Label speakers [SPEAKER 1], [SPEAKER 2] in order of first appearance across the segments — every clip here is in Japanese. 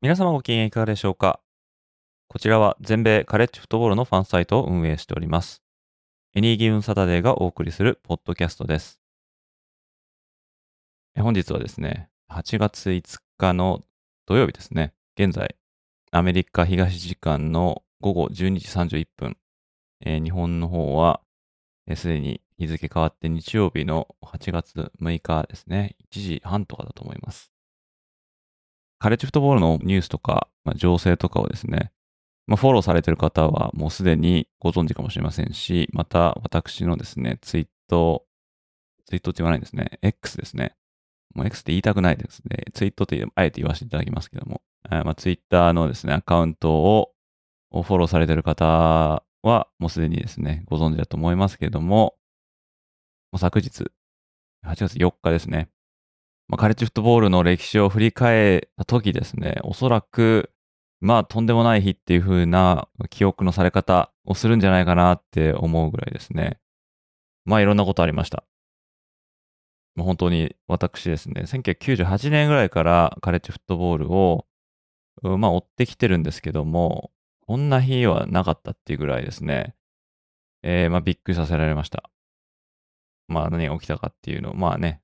[SPEAKER 1] 皆様ご機嫌いかがでしょうか？こちらは全米カレッジフットボールのファンサイトを運営しております。エニーギブンサタデーがお送りするポッドキャストです。本日はですね、8月5日の土曜日ですね、現在、アメリカ東時間の午後12時31分、えー、日本の方は、す、で、に日付変わって日曜日の8月6日ですね、1時半とかだと思います。カレッジフットボールのニュースとか、まあ、情勢とかをですね、まあ、フォローされている方はもうすでにご存知かもしれませんし、また私のですね、ツイート、ツイートって言わないんですね、X ですね。もう X って言いたくないですね。ツイートってあえて言わせていただきますけども、まあ、ツイッターのですね、アカウントをフォローされている方はもうすでにですね、ご存知だと思いますけれども、昨日、8月4日ですね、まあ、カレッジフットボールの歴史を振り返った時ですね、おそらく、まあ、とんでもない日っていう風な記憶のされ方をするんじゃないかなって思うぐらいですね。まあ、いろんなことありました。もう本当に私ですね、1998年ぐらいからカレッジフットボールを、まあ、追ってきてるんですけども、こんな日はなかったっていうぐらいですね、えー、まあ、びっくりさせられました。まあ、何が起きたかっていうのを、まあね、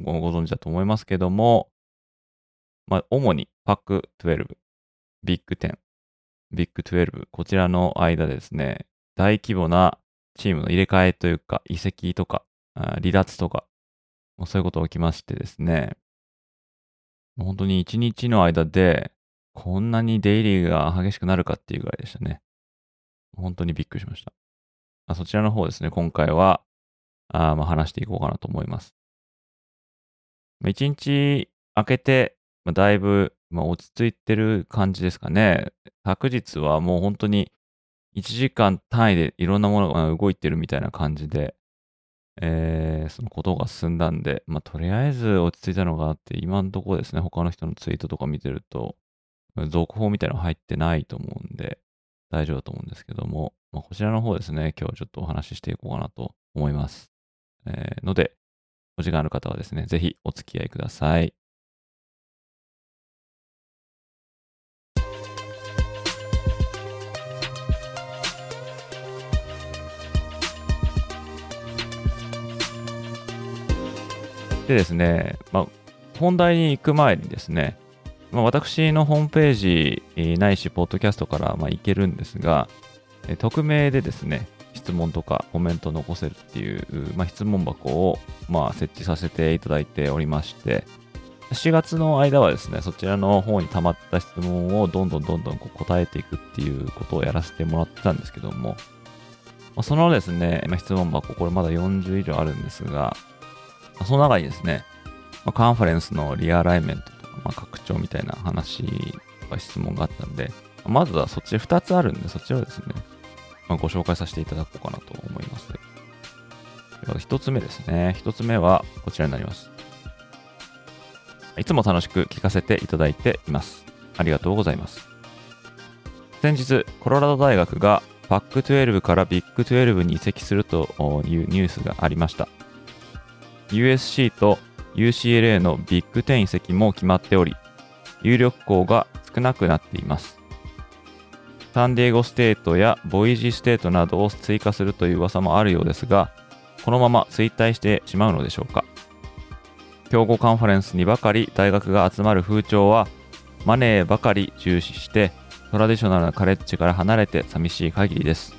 [SPEAKER 1] ご存知だと思いますけども、まあ、主にパック12、ビッグ10、ビッグ12、こちらの間でですね、大規模なチームの入れ替えというか、移籍とか、離脱とか、そういうことが起きましてですね、本当に一日の間で、こんなに出入りが激しくなるかっていうぐらいでしたね。本当にびっくりしました。そちらの方ですね、今回は、あまあ話していこうかなと思います。一日明けて、まあ、だいぶ、まあ、落ち着いてる感じですかね。昨日はもう本当に1時間単位でいろんなものが動いてるみたいな感じで、えー、そのことが進んだんで、まあ、とりあえず落ち着いたのがあって、今のところですね、他の人のツイートとか見てると、続報みたいなの入ってないと思うんで、大丈夫だと思うんですけども、まあ、こちらの方ですね、今日ちょっとお話ししていこうかなと思います。えー、ので、お時間ある方はですね、ぜひお付き合いください。でですね、まあ、本題に行く前にですね、まあ、私のホームページないし、ポッドキャストからまあ行けるんですが、匿名でですね、質問とかコメント残せるっていう、まあ、質問箱を、まあ、設置させていただいておりまして、4月の間はですね、そちらの方に溜まった質問をどんどんどんどんこう答えていくっていうことをやらせてもらってたんですけども、ま、そのですね、ま、質問箱、これまだ40以上あるんですが、その中にですね、ま、カンファレンスのリアライメントとか、ま、拡張みたいな話とか質問があったんで、まずはそっち2つあるんで、そちらをですね、まあ、ご紹介させていただこうかなと思います。一つ目ですね。一つ目はこちらになります。いつも楽しく聞かせていただいています。ありがとうございます。先日、コロラド大学がパック12からビッグ12に移籍するというニュースがありました。USC と UCLA のビッグ10移籍も決まっており、有力校が少なくなっています。サンディエゴステートやボイジーステートなどを追加するという噂もあるようですが、このまま衰退してしまうのでしょうか？競合カンファレンスにばかり大学が集まる風潮は、マネーばかり重視して、トラディショナルなカレッジから離れて寂しい限りです。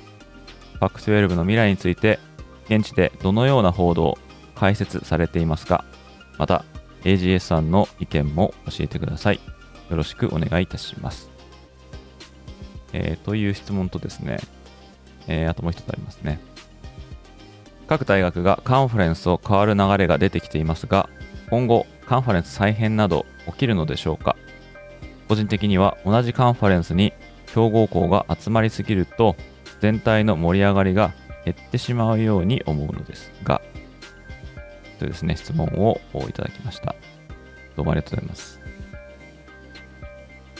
[SPEAKER 1] パック12の未来について、現地でどのような報道、解説されていますか？また、AGS さんの意見も教えてください。よろしくお願いいたします。えー、という質問とですね、えー、あともう一つありますね。各大学がカンファレンスを変わる流れが出てきていますが、今後、カンファレンス再編など起きるのでしょうか個人的には同じカンファレンスに強豪校が集まりすぎると全体の盛り上がりが減ってしまうように思うのですが、というですね、質問をいただきました。どうもありがとうございます。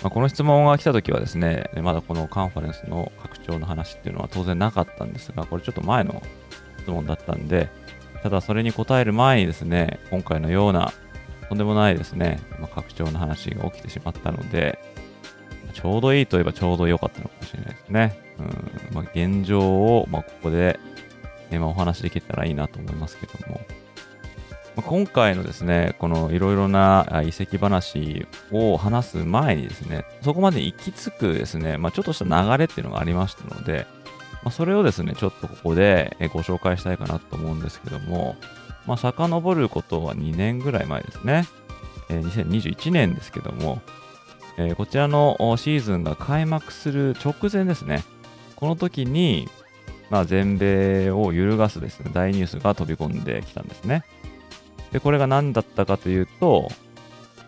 [SPEAKER 1] まあ、この質問が来たときはですね、まだこのカンファレンスの拡張の話っていうのは当然なかったんですが、これちょっと前の質問だったんで、ただそれに答える前にですね、今回のようなとんでもないですね、まあ、拡張の話が起きてしまったので、ちょうどいいといえばちょうど良かったのかもしれないですね。うんまあ、現状を、ま、ここで、えま、お話できたらいいなと思いますけども、今回のですね、このいろいろな遺跡話を話す前にですね、そこまで行き着くですね、まあ、ちょっとした流れっていうのがありましたので、まあ、それをですね、ちょっとここでご紹介したいかなと思うんですけども、まあ、遡ることは2年ぐらい前ですね。えー、2021年ですけども、こちらのシーズンが開幕する直前ですね。この時に、まあ、全米を揺るがすですね、大ニュースが飛び込んできたんですね。で、これが何だったかというと、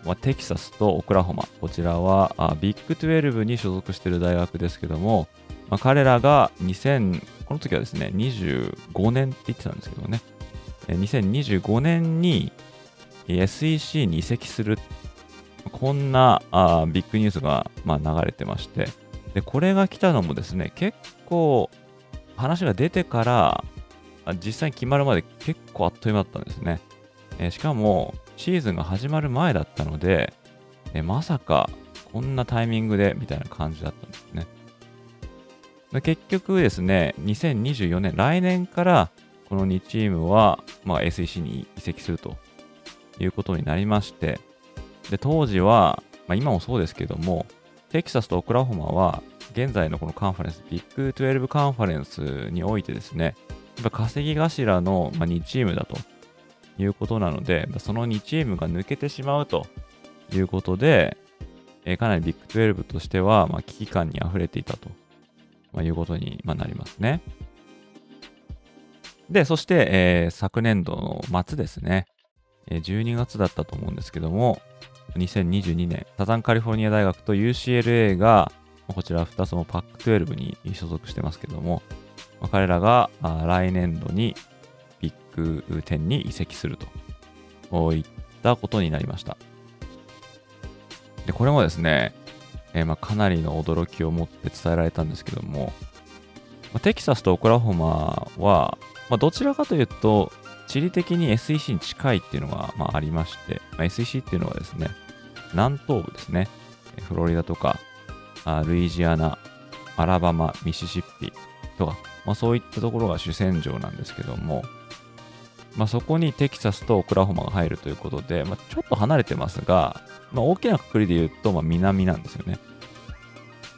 [SPEAKER 1] まあ、テキサスとオクラホマ、こちらはあビッグ12に所属している大学ですけども、まあ、彼らが2000、この時はですね、25年って言ってたんですけどね、2025年に SEC に移籍する、こんなあビッグニュースが、まあ、流れてまして、で、これが来たのもですね、結構話が出てから、実際に決まるまで結構あっという間だったんですね。えー、しかも、シーズンが始まる前だったので、えー、まさかこんなタイミングでみたいな感じだったんですね。で結局ですね、2024年、来年からこの2チームは、まあ、SEC に移籍するということになりまして、で当時は、まあ、今もそうですけども、テキサスとオクラホマは、現在のこのカンファレンス、ビッグ12カンファレンスにおいてですね、やっぱ稼ぎ頭の2チームだということなので、その2チームが抜けてしまうということで、えかなりビッグ12としては、まあ危機感に溢れていたと、まあいうことに、まあなりますね。で、そして、えー、昨年度の末ですね、え12月だったと思うんですけども、2022年、サザンカリフォルニア大学と UCLA が、こちら2つもパック12に所属してますけども、まあ彼らが来年度にビッグ10に移籍するといったことになりました。で、これもですね、えー、まあ、かなりの驚きを持って伝えられたんですけども、まあ、テキサスとオクラホマは、まあ、どちらかというと、地理的に SEC に近いっていうのが、まあ、りまして、ま、SEC っていうのはですね、南東部ですね、フロリダとか、あルイジアナ、アラバマ、ミシシッピとか、まあ、そういったところが主戦場なんですけども、まあ、そこにテキサスとオクラホマが入るということで、まあ、ちょっと離れてますが、まあ、大きなくくりで言うと、まあ、南なんですよね。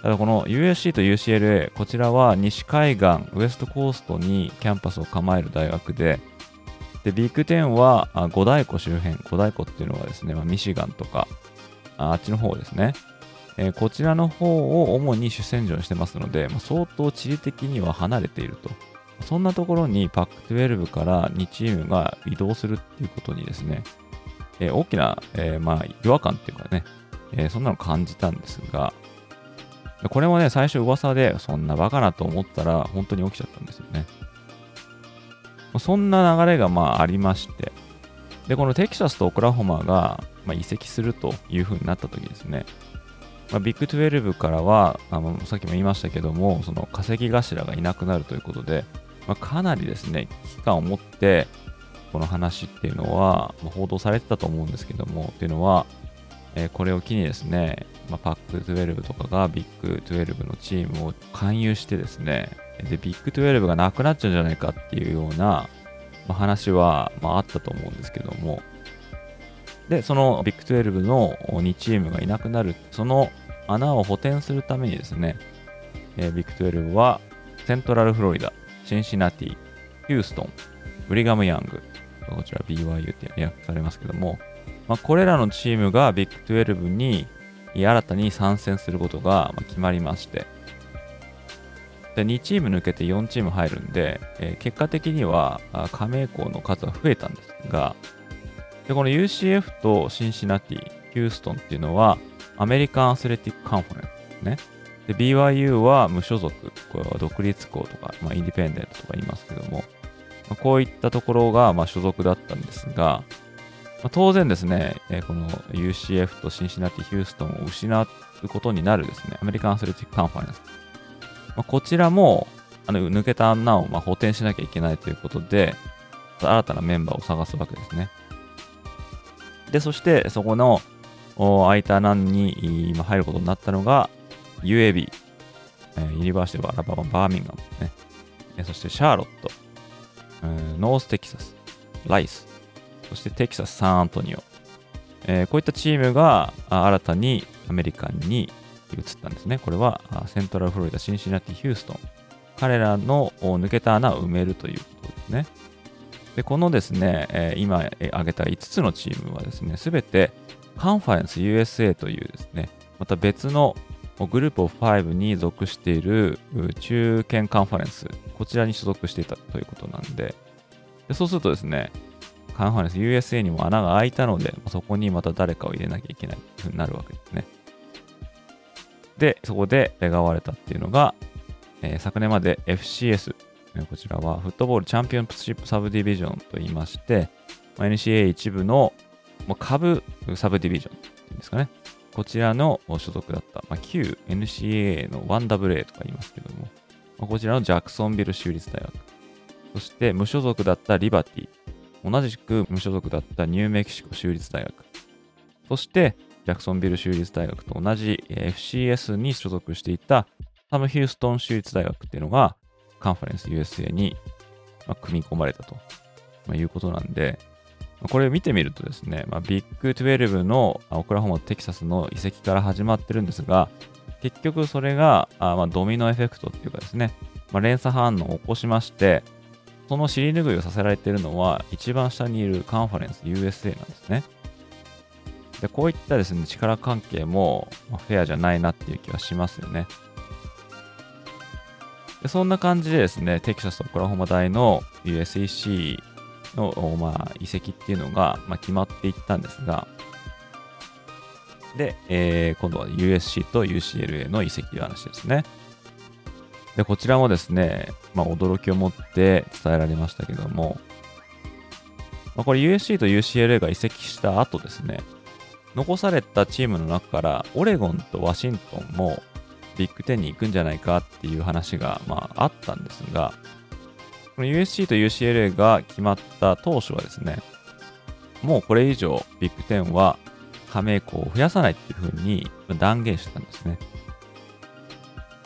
[SPEAKER 1] ただこの USC と UCLA、こちらは西海岸、ウエストコーストにキャンパスを構える大学で、で、ビッグ10は五大湖周辺、五大湖っていうのはですね、まあ、ミシガンとか、あっちの方ですね。えー、こちらの方を主に主戦場にしてますので、まあ、相当地理的には離れていると。そんなところにパック12から2チームが移動するっていうことにですね、えー、大きな、えー、まあ、違和感っていうかね、えそんなの感じたんですが、これもね、最初噂で、そんなバカなと思ったら、本当に起きちゃったんですよね。そんな流れがまあありまして、で、このテキサスとオクラホマが、まあ、移籍するというふうになった時ですね、まあ、ビッグ12からはあの、さっきも言いましたけども、その稼ぎ頭がいなくなるということで、まあ、かなりですね、危機感を持って、この話っていうのは、まあ、報道されてたと思うんですけども、っていうのは、えー、これを機にですね、まあ、パック12とかがビッグ12のチームを勧誘してですね、で、ビッグ12がなくなっちゃうんじゃないかっていうような、まあ、話は、まあ、あったと思うんですけども、で、そのビッグ12の2チームがいなくなる、その穴を補填するためにですね、えー、ビッグ12はセントラルフロリダ、シンシナティ、ヒューストン、ブリガム・ヤング、こちら BYU って訳されますけども、まあ、これらのチームがビッグ12に新たに参戦することが決まりまして、で2チーム抜けて4チーム入るんで、えー、結果的には加盟校の数は増えたんですが、でこの UCF とシンシナティ、ヒューストンっていうのはアメリカンアスレティックカンファレンスですね。で、BYU は無所属、これは独立校とか、まあ、インディペンデントとか言いますけども、まあ、こういったところがまあ所属だったんですが、まあ、当然ですね、えー、この UCF とシンシナティ・ヒューストンを失うことになるですね、アメリカンアスレティックカンファレンス。まあ、こちらも、あの抜けた穴をまあ補填しなきゃいけないということで、新たなメンバーを探すわけですね。で、そしてそこの空いた穴に今入ることになったのが UAB、えー、ユニバーシティ・アラバマ・バーミンガムね。えそしてシャーロット、ノース・テキサス、ライス、そしてテキサス・サンアントニオ。えー、こういったチームが新たにアメリカンに移ったんですね。これはセントラルフロリダ、シンシナティ、ヒューストン。彼らの抜けた穴を埋めるということですね。で、このですね、えー、今挙げた5つのチームはですね、すべてカンファレンス USA というですね、また別のグループオフ5に属している中堅カンファレンス、こちらに所属していたということなんで、でそうするとですね、カンファレンス USA にも穴が開いたので、そこにまた誰かを入れなきゃいけないというふうになるわけですね。で、そこで願われたっていうのが、えー、昨年まで FCS、こちらはフットボールチャンピオンシップサブディビジョンと言いまして、NCA 一部の下部サブディビジョンっていうんですかね。こちらの所属だった、まあ、旧 NCAA の 1AA とか言いますけども、まあ、こちらのジャクソンビル州立大学、そして無所属だったリバティ、同じく無所属だったニューメキシコ州立大学、そしてジャクソンビル州立大学と同じ FCS に所属していたサム・ヒューストン州立大学っていうのがカンファレンス USA に組み込まれたとまいうことなんで、これを見てみるとですね、まあ、ビッグ12のオクラホマと、テキサスの移籍から始まってるんですが、結局それがあまあドミノエフェクトっていうかですね、まあ、連鎖反応を起こしまして、その尻拭いをさせられているのは、一番下にいるカンファレンス USA なんですね。で、こういったですね、力関係も、フェアじゃないなっていう気はしますよね。でそんな感じでですね、テキサスとオクラホマ大の USEC の、まあ、移籍っていうのが、まあ、決まっていったんですが、で、えー、今度は USC と UCLA の移籍の話ですね。で、こちらもですね、まあ、驚きを持って伝えられましたけども、まあ、これ USC と UCLA が移籍した後ですね、残されたチームの中からオレゴンとワシントンもビッグ10に行くんじゃないかっていう話が、まあ、あったんですが、この USC と UCLA が決まった当初はですね、もうこれ以上ビッグ10は加盟校を増やさないっていうふうに断言してたんですね。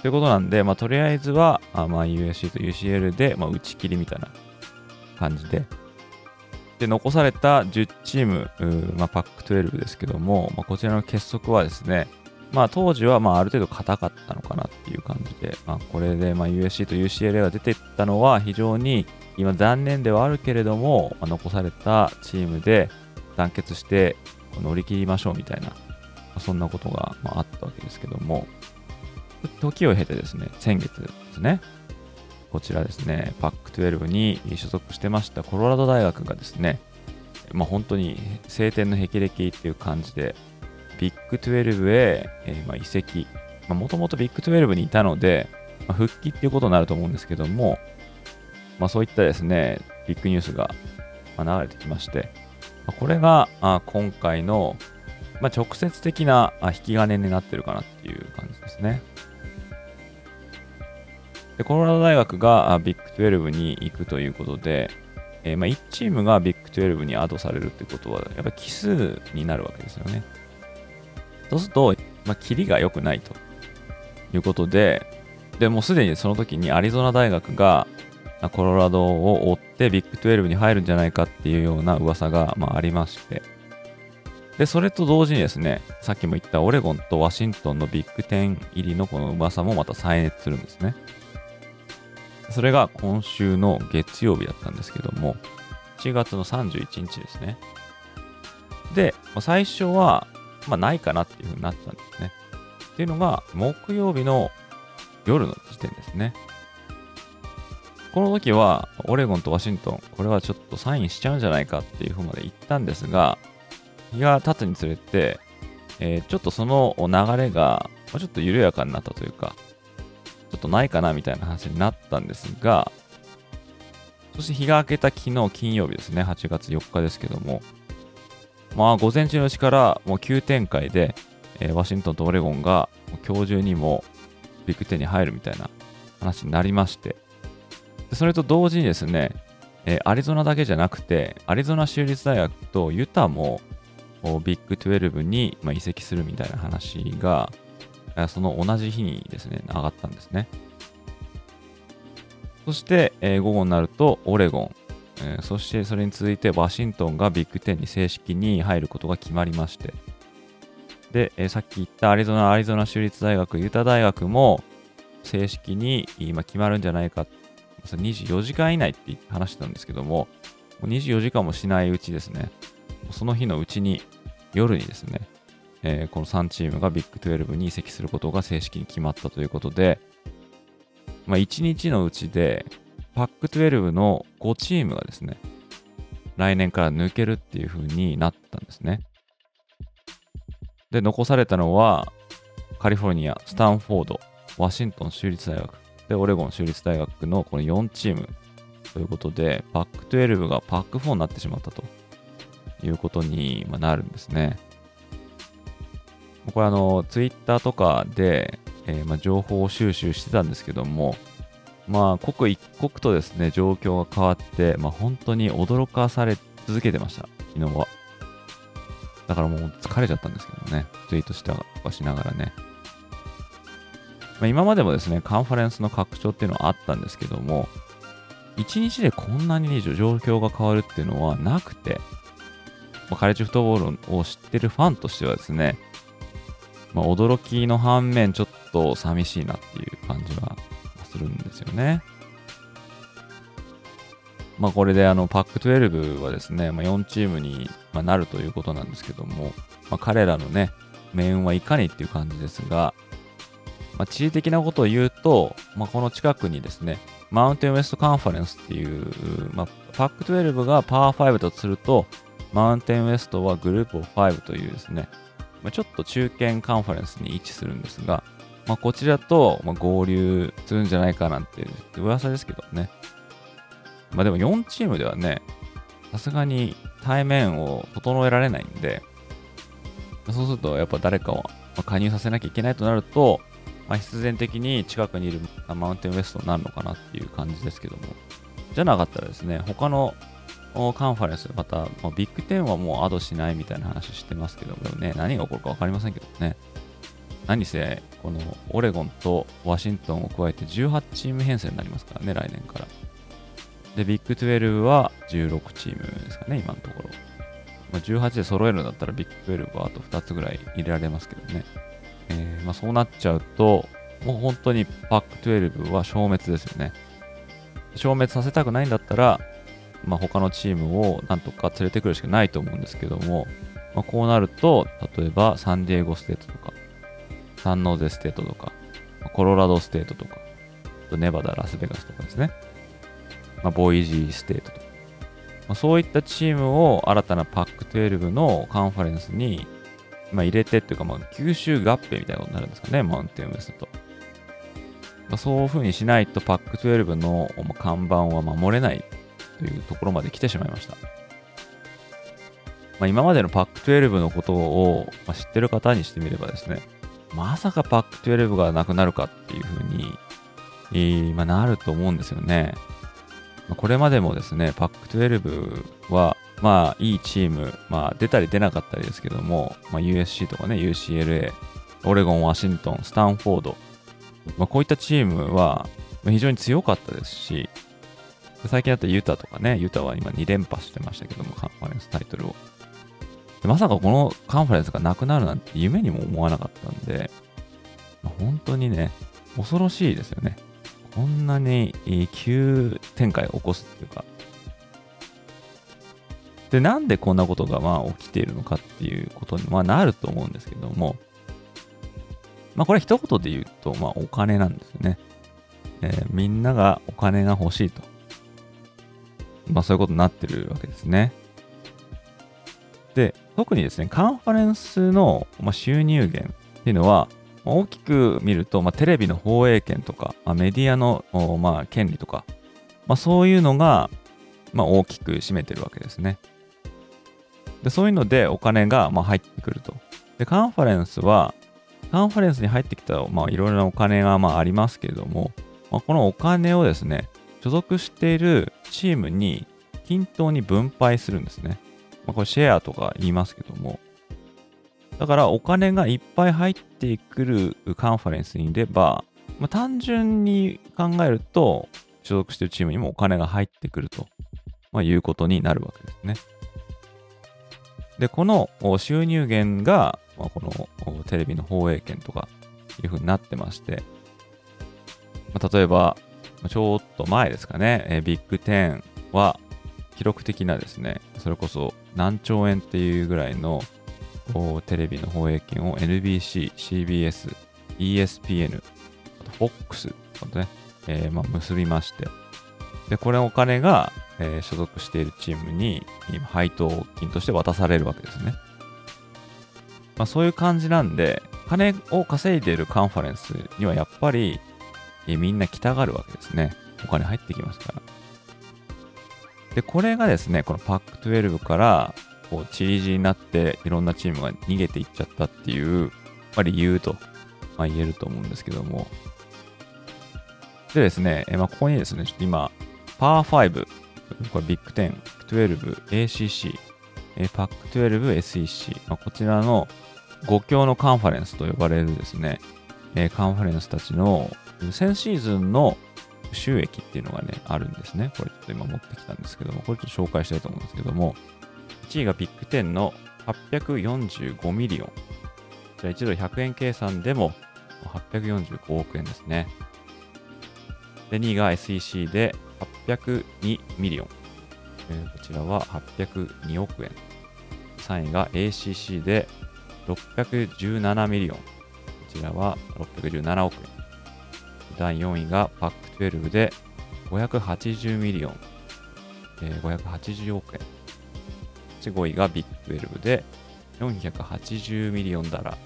[SPEAKER 1] ということなんで、まあ、とりあえずは、あまあ、USC と UCL で、まあ、打ち切りみたいな感じで、で、残された10チーム、まあ、パック12ですけども、まあ、こちらの結束はですね、まあ当時はまあある程度硬かったのかなっていう感じで、まあこれでまあ USC と UCLA が出ていったのは非常に今残念ではあるけれども、まあ、残されたチームで団結して乗り切りましょうみたいな、まあ、そんなことがまああったわけですけども、時を経てですね、先月ですね、こちらですね、パック12に所属してましたコロラド大学がですね、まあ本当に晴天の霹靂っていう感じで、ビッグ12へ、えー、まあ移籍。もともとビッグ12にいたので、まあ、復帰っていうことになると思うんですけども、まあ、そういったですね、ビッグニュースが流れてきまして、まあ、これがあ今回の、まあ、直接的な引き金になってるかなっていう感じですね。でコロラド大学がビッグ12に行くということで、えー、まあ1チームがビッグ12にアドされるってことは、やっぱり奇数になるわけですよね。そうすると、まあ、キリが良くないということで、でもうすでにその時にアリゾナ大学がコロラドを追ってビッグ12に入るんじゃないかっていうような噂が、まあ、ありまして、で、それと同時にですね、さっきも言ったオレゴンとワシントンのビッグ10入りのこの噂もまた再熱するんですね。それが今週の月曜日だったんですけども、7月の31日ですね。で、最初はまあ、ないかなっていうふうになったんですね。っていうのが、木曜日の夜の時点ですね。この時は、オレゴンとワシントン、これはちょっとサインしちゃうんじゃないかっていうふうまで言ったんですが、日が経つにつれて、えー、ちょっとその流れが、ちょっと緩やかになったというか、ちょっとないかなみたいな話になったんですが、そして日が明けた昨日金曜日ですね、8月4日ですけども、まあ午前中のうちからもう急展開で、えー、ワシントンとオレゴンが今日中にもビッグ10に入るみたいな話になりまして、でそれと同時にですね、えー、アリゾナだけじゃなくて、アリゾナ州立大学とユタもビッグ12に、まあ、移籍するみたいな話が、その同じ日にですね、上がったんですね。そして、えー、午後になるとオレゴン、えー、そしてそれに続いてワシントンがビッグ10に正式に入ることが決まりまして、で、えー、さっき言ったアリゾナ、アリゾナ州立大学、ユタ大学も正式に今決まるんじゃないか、24時間以内って話してたんですけども、もう24時間もしないうちですね、その日のうちに夜にですね、えー、この3チームがビッグ12に移籍することが正式に決まったということで、まあ、1日のうちで、パック12の5チームがですね、来年から抜けるっていう風になったんですね。で、残されたのは、カリフォルニア、スタンフォード、ワシントン州立大学、で、オレゴン州立大学のこの4チームということで、パック12がパック4になってしまったということになるんですね。これあの、ツイッターとかで、えー、まあ、情報収集してたんですけども、まあ、刻一刻とですね、状況が変わって、まあ、本当に驚かされ続けてました、昨日は。だからもう疲れちゃったんですけどね、ツイートしたはしながらね。まあ、今までもですね、カンファレンスの拡張っていうのはあったんですけども、1日でこんなに、状況が変わるっていうのはなくて、まあ、カレッジフットボールを知ってるファンとしてはですね、まあ、驚きの反面、ちょっと寂しいなっていう感じはるんですよね。まあ、これであのパック12はですね、まあ、4チームになるということなんですけども、まあ、彼らのね、命運はいかにっていう感じですが、まあ、地理的なことを言うと、まあ、この近くにですね、マウンテンウェストカンファレンスっていう、まあ、パック12がパワー5だとすると、マウンテンウェストはグループオ5というですね、まあ、ちょっと中堅カンファレンスに位置するんですが、まあ、こちらと、ま合流するんじゃないかなんて噂ですけどね。まあでも4チームではね、さすがに対面を整えられないんで、そうするとやっぱ誰かを加入させなきゃいけないとなると、まあ、必然的に近くにいるマウンテンウエストになるのかなっていう感じですけども。じゃなかったらですね、他のカンファレンス、また、まあ、ビッグ10はもうアドしないみたいな話してますけどもね、何が起こるか分かりませんけどね。何せ、このオレゴンとワシントンを加えて18チーム編成になりますからね、来年から。で、ビッグ12は16チームですかね、今のところ。まあ、18で揃えるんだったらビッグ12はあと2つぐらい入れられますけどね。えー、まあ、そうなっちゃうと、もう本当にパック12は消滅ですよね。消滅させたくないんだったら、まあ、他のチームをなんとか連れてくるしかないと思うんですけども、まあ、こうなると、例えばサンディエゴステートとか、サンノーゼステートとか、コロラドステートとか、ネバダ、ラスベガスとかですね、まあ、ボイジーステートとか、まあ、そういったチームを新たなパック12のカンファレンスに、まあ、入れてっていうか、まあ、吸収合併みたいなことになるんですかね、マウンテンウエストと。まあ、そういう風にしないとパック12の看板は守れないというところまで来てしまいました。まあ、今までのパック12のことを、知ってる方にしてみればですね、まさかパック12がなくなるかっていうふうに、えー、まあ、なると思うんですよね。これまでもですね、パック12は、まあ、いいチーム、まあ、出たり出なかったりですけども、まあ、USC とかね、UCLA、オレゴン、ワシントン、スタンフォード、まあ、こういったチームは非常に強かったですし、最近だったユタとかね、ユタは今2連覇してましたけども、カンファレンスタイトルを。まさかこのカンファレンスがなくなるなんて夢にも思わなかったんで、本当にね、恐ろしいですよね。こんなに急展開を起こすっていうか。で、なんでこんなことがまあ起きているのかっていうことにまあなると思うんですけども、まあこれ一言で言うと、まあお金なんですよね。えー、みんながお金が欲しいと。まあそういうことになってるわけですね。で、特にですね、カンファレンスの、収入源っていうのは、大きく見ると、まあ、テレビの放映権とか、まあ、メディアの、まあ、権利とか、まあ、そういうのが、まあ、大きく占めてるわけですね。でそういうのでお金が、まあ、入ってくると。で、カンファレンスは、カンファレンスに入ってきた、まあ、いろいろなお金が、まあ、ありますけれども、まあ、このお金をですね、所属しているチームに均等に分配するんですね。まあ、これシェアとか言いますけども。だからお金がいっぱい入ってくるカンファレンスにいれば、まあ、単純に考えると、所属しているチームにもお金が入ってくると、まあ、いうことになるわけですね。で、この収入源が、まあ、このテレビの放映権とかいうふうになってまして、まあ、例えば、ちょっと前ですかね、えビッグ10は記録的なですね、それこそ何兆円っていうぐらいのテレビの放映権を NBC、CBS、ESPN、あと FOX とね、えー、まあ、結びまして、で、これお金がえー、所属しているチームに今配当金として渡されるわけですね。まあ、そういう感じなんで、金を稼いでいるカンファレンスにはやっぱり、えー、みんな来たがるわけですね。お金入ってきますから。で、これがですね、このパック12からこうチリジになっていろんなチームが逃げていっちゃったっていう、まあ、理由と、まあ、言えると思うんですけども。でですね、えまあ、ここにですね、ちょっと今、パー5、これビッグ10、12、ACC、パック12、SEC、まあ、こちらの5強のカンファレンスと呼ばれるですね、えカンファレンスたちの先シーズンの収益っていうのがね、あるんですね。これちょっと今持ってきたんですけども、これちょっと紹介したいと思うんですけども、1位がビッグ10の845 million。じゃあ1ドル100円計算でも845億円ですね。で、2位が SEC で802 million。えー、こちらは802億円。3位が ACC で617 million。こちらは617億円。第4位がパック12で580 million。えー、580億円。5位がビッグ12で480 million dollar。こ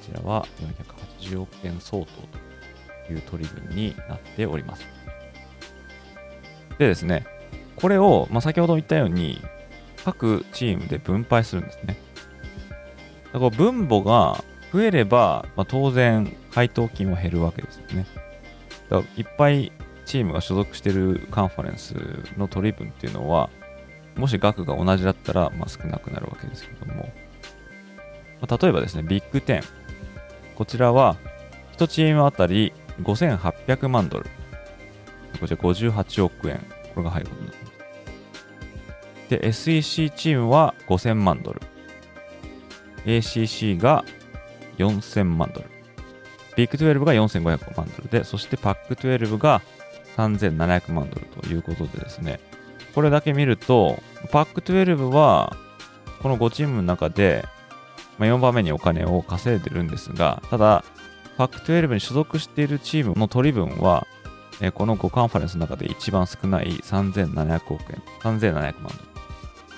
[SPEAKER 1] ちらは480億円相当という取り分になっております。でですね、これを、まあ、先ほど言ったように、各チームで分配するんですね。だから分母が増えれば、まあ、当然配当金は減るわけですよね。いっぱいチームが所属しているカンファレンスの取り分っていうのは、もし額が同じだったら、まあ、少なくなるわけですけども、まあ、例えばですね、ビッグ10。こちらは、1チームあたり5800万ドル。こちら58億円。これが入ることになってます。で、SEC チームは5000万ドル。ACC が4000万ドル。ビッグ12が4500万ドルで、そしてパック12が3700万ドルということでですね、これだけ見ると、パック12は、この5チームの中で、まあ、4番目にお金を稼いでるんですが、ただ、パック12に所属しているチームの取り分は、えこの5カンファレンスの中で一番少ない3700億円、3700万ドル。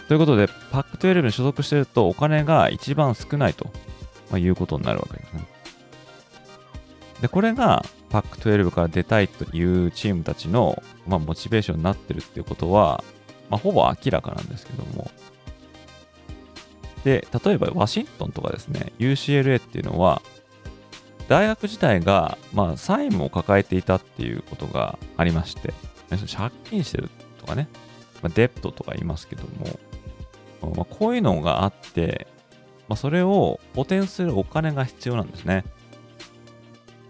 [SPEAKER 1] ということで、パック12に所属しているとお金が一番少ないと、まあ、いうことになるわけですね。で、これがパック12から出たいというチームたちの、まあ、モチベーションになってるっていうことは、まあ、ほぼ明らかなんですけども。で、例えばワシントンとかですね、UCLA っていうのは、大学自体が、まあ、債務を抱えていたっていうことがありまして、借金してるとかね、まあ、デプトとか言いますけども、まあ、こういうのがあって、まあ、それを補填するお金が必要なんですね。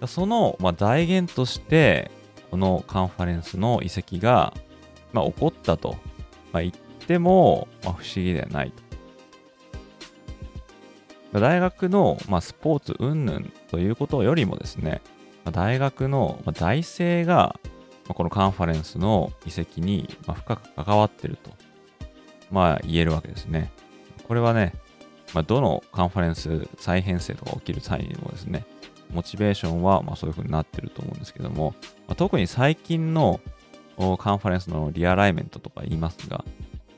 [SPEAKER 1] その、まあ、財源として、このカンファレンスの移籍が、まあ、起こったと、まあ、言っても、まあ、不思議ではないと。大学の、まあ、スポーツ云々ということよりもですね、大学の財政が、このカンファレンスの移籍に深く関わっていると、まあ、言えるわけですね。これはね、まあ、どのカンファレンス再編成とか起きる際にもですね、モチベーションはまそういう風になってると思うんですけども、ま、特に最近のカンファレンスのリアライメントとか言いますが、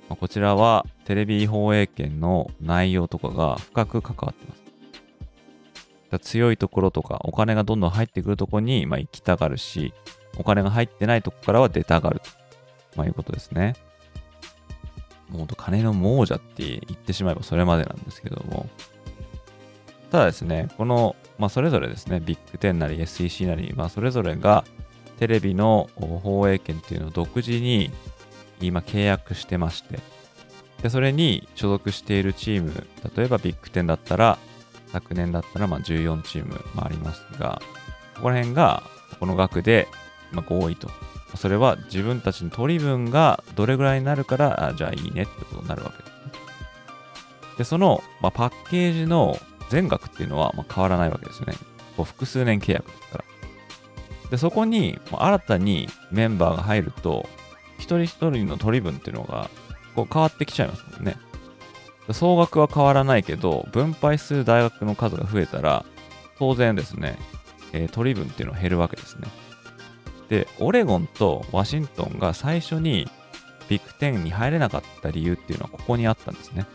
[SPEAKER 1] ま、こちらはテレビ放映権の内容とかが深く関わってます。強いところとかお金がどんどん入ってくるところにま行きたがるし、お金が入ってないとこからは出たがると、まあ、いうことですね。もうと金の亡者って言ってしまえばそれまでなんですけども、ただですね、この、まあ、それぞれですね、ビッグ10なり SEC なり、まあ、それぞれがテレビの放映権っていうのを独自に今契約してまして、で、それに所属しているチーム、例えばビッグ10だったら、昨年だったらまあ14チームもありますが、ここら辺がこの額でま合意と。それは自分たちの取り分がどれぐらいになるから、あじゃあいいねってことになるわけですね。で、その、ま、パッケージの全額っていうのはま変わらないわけですよね。こう複数年契約ですから。で、そこに新たにメンバーが入ると、一人一人の取り分っていうのがこう変わってきちゃいますもんね。総額は変わらないけど、分配する大学の数が増えたら、当然ですね、えー、取り分っていうのは減るわけですね。で、オレゴンとワシントンが最初にビッグ10に入れなかった理由っていうのはここにあったんですね。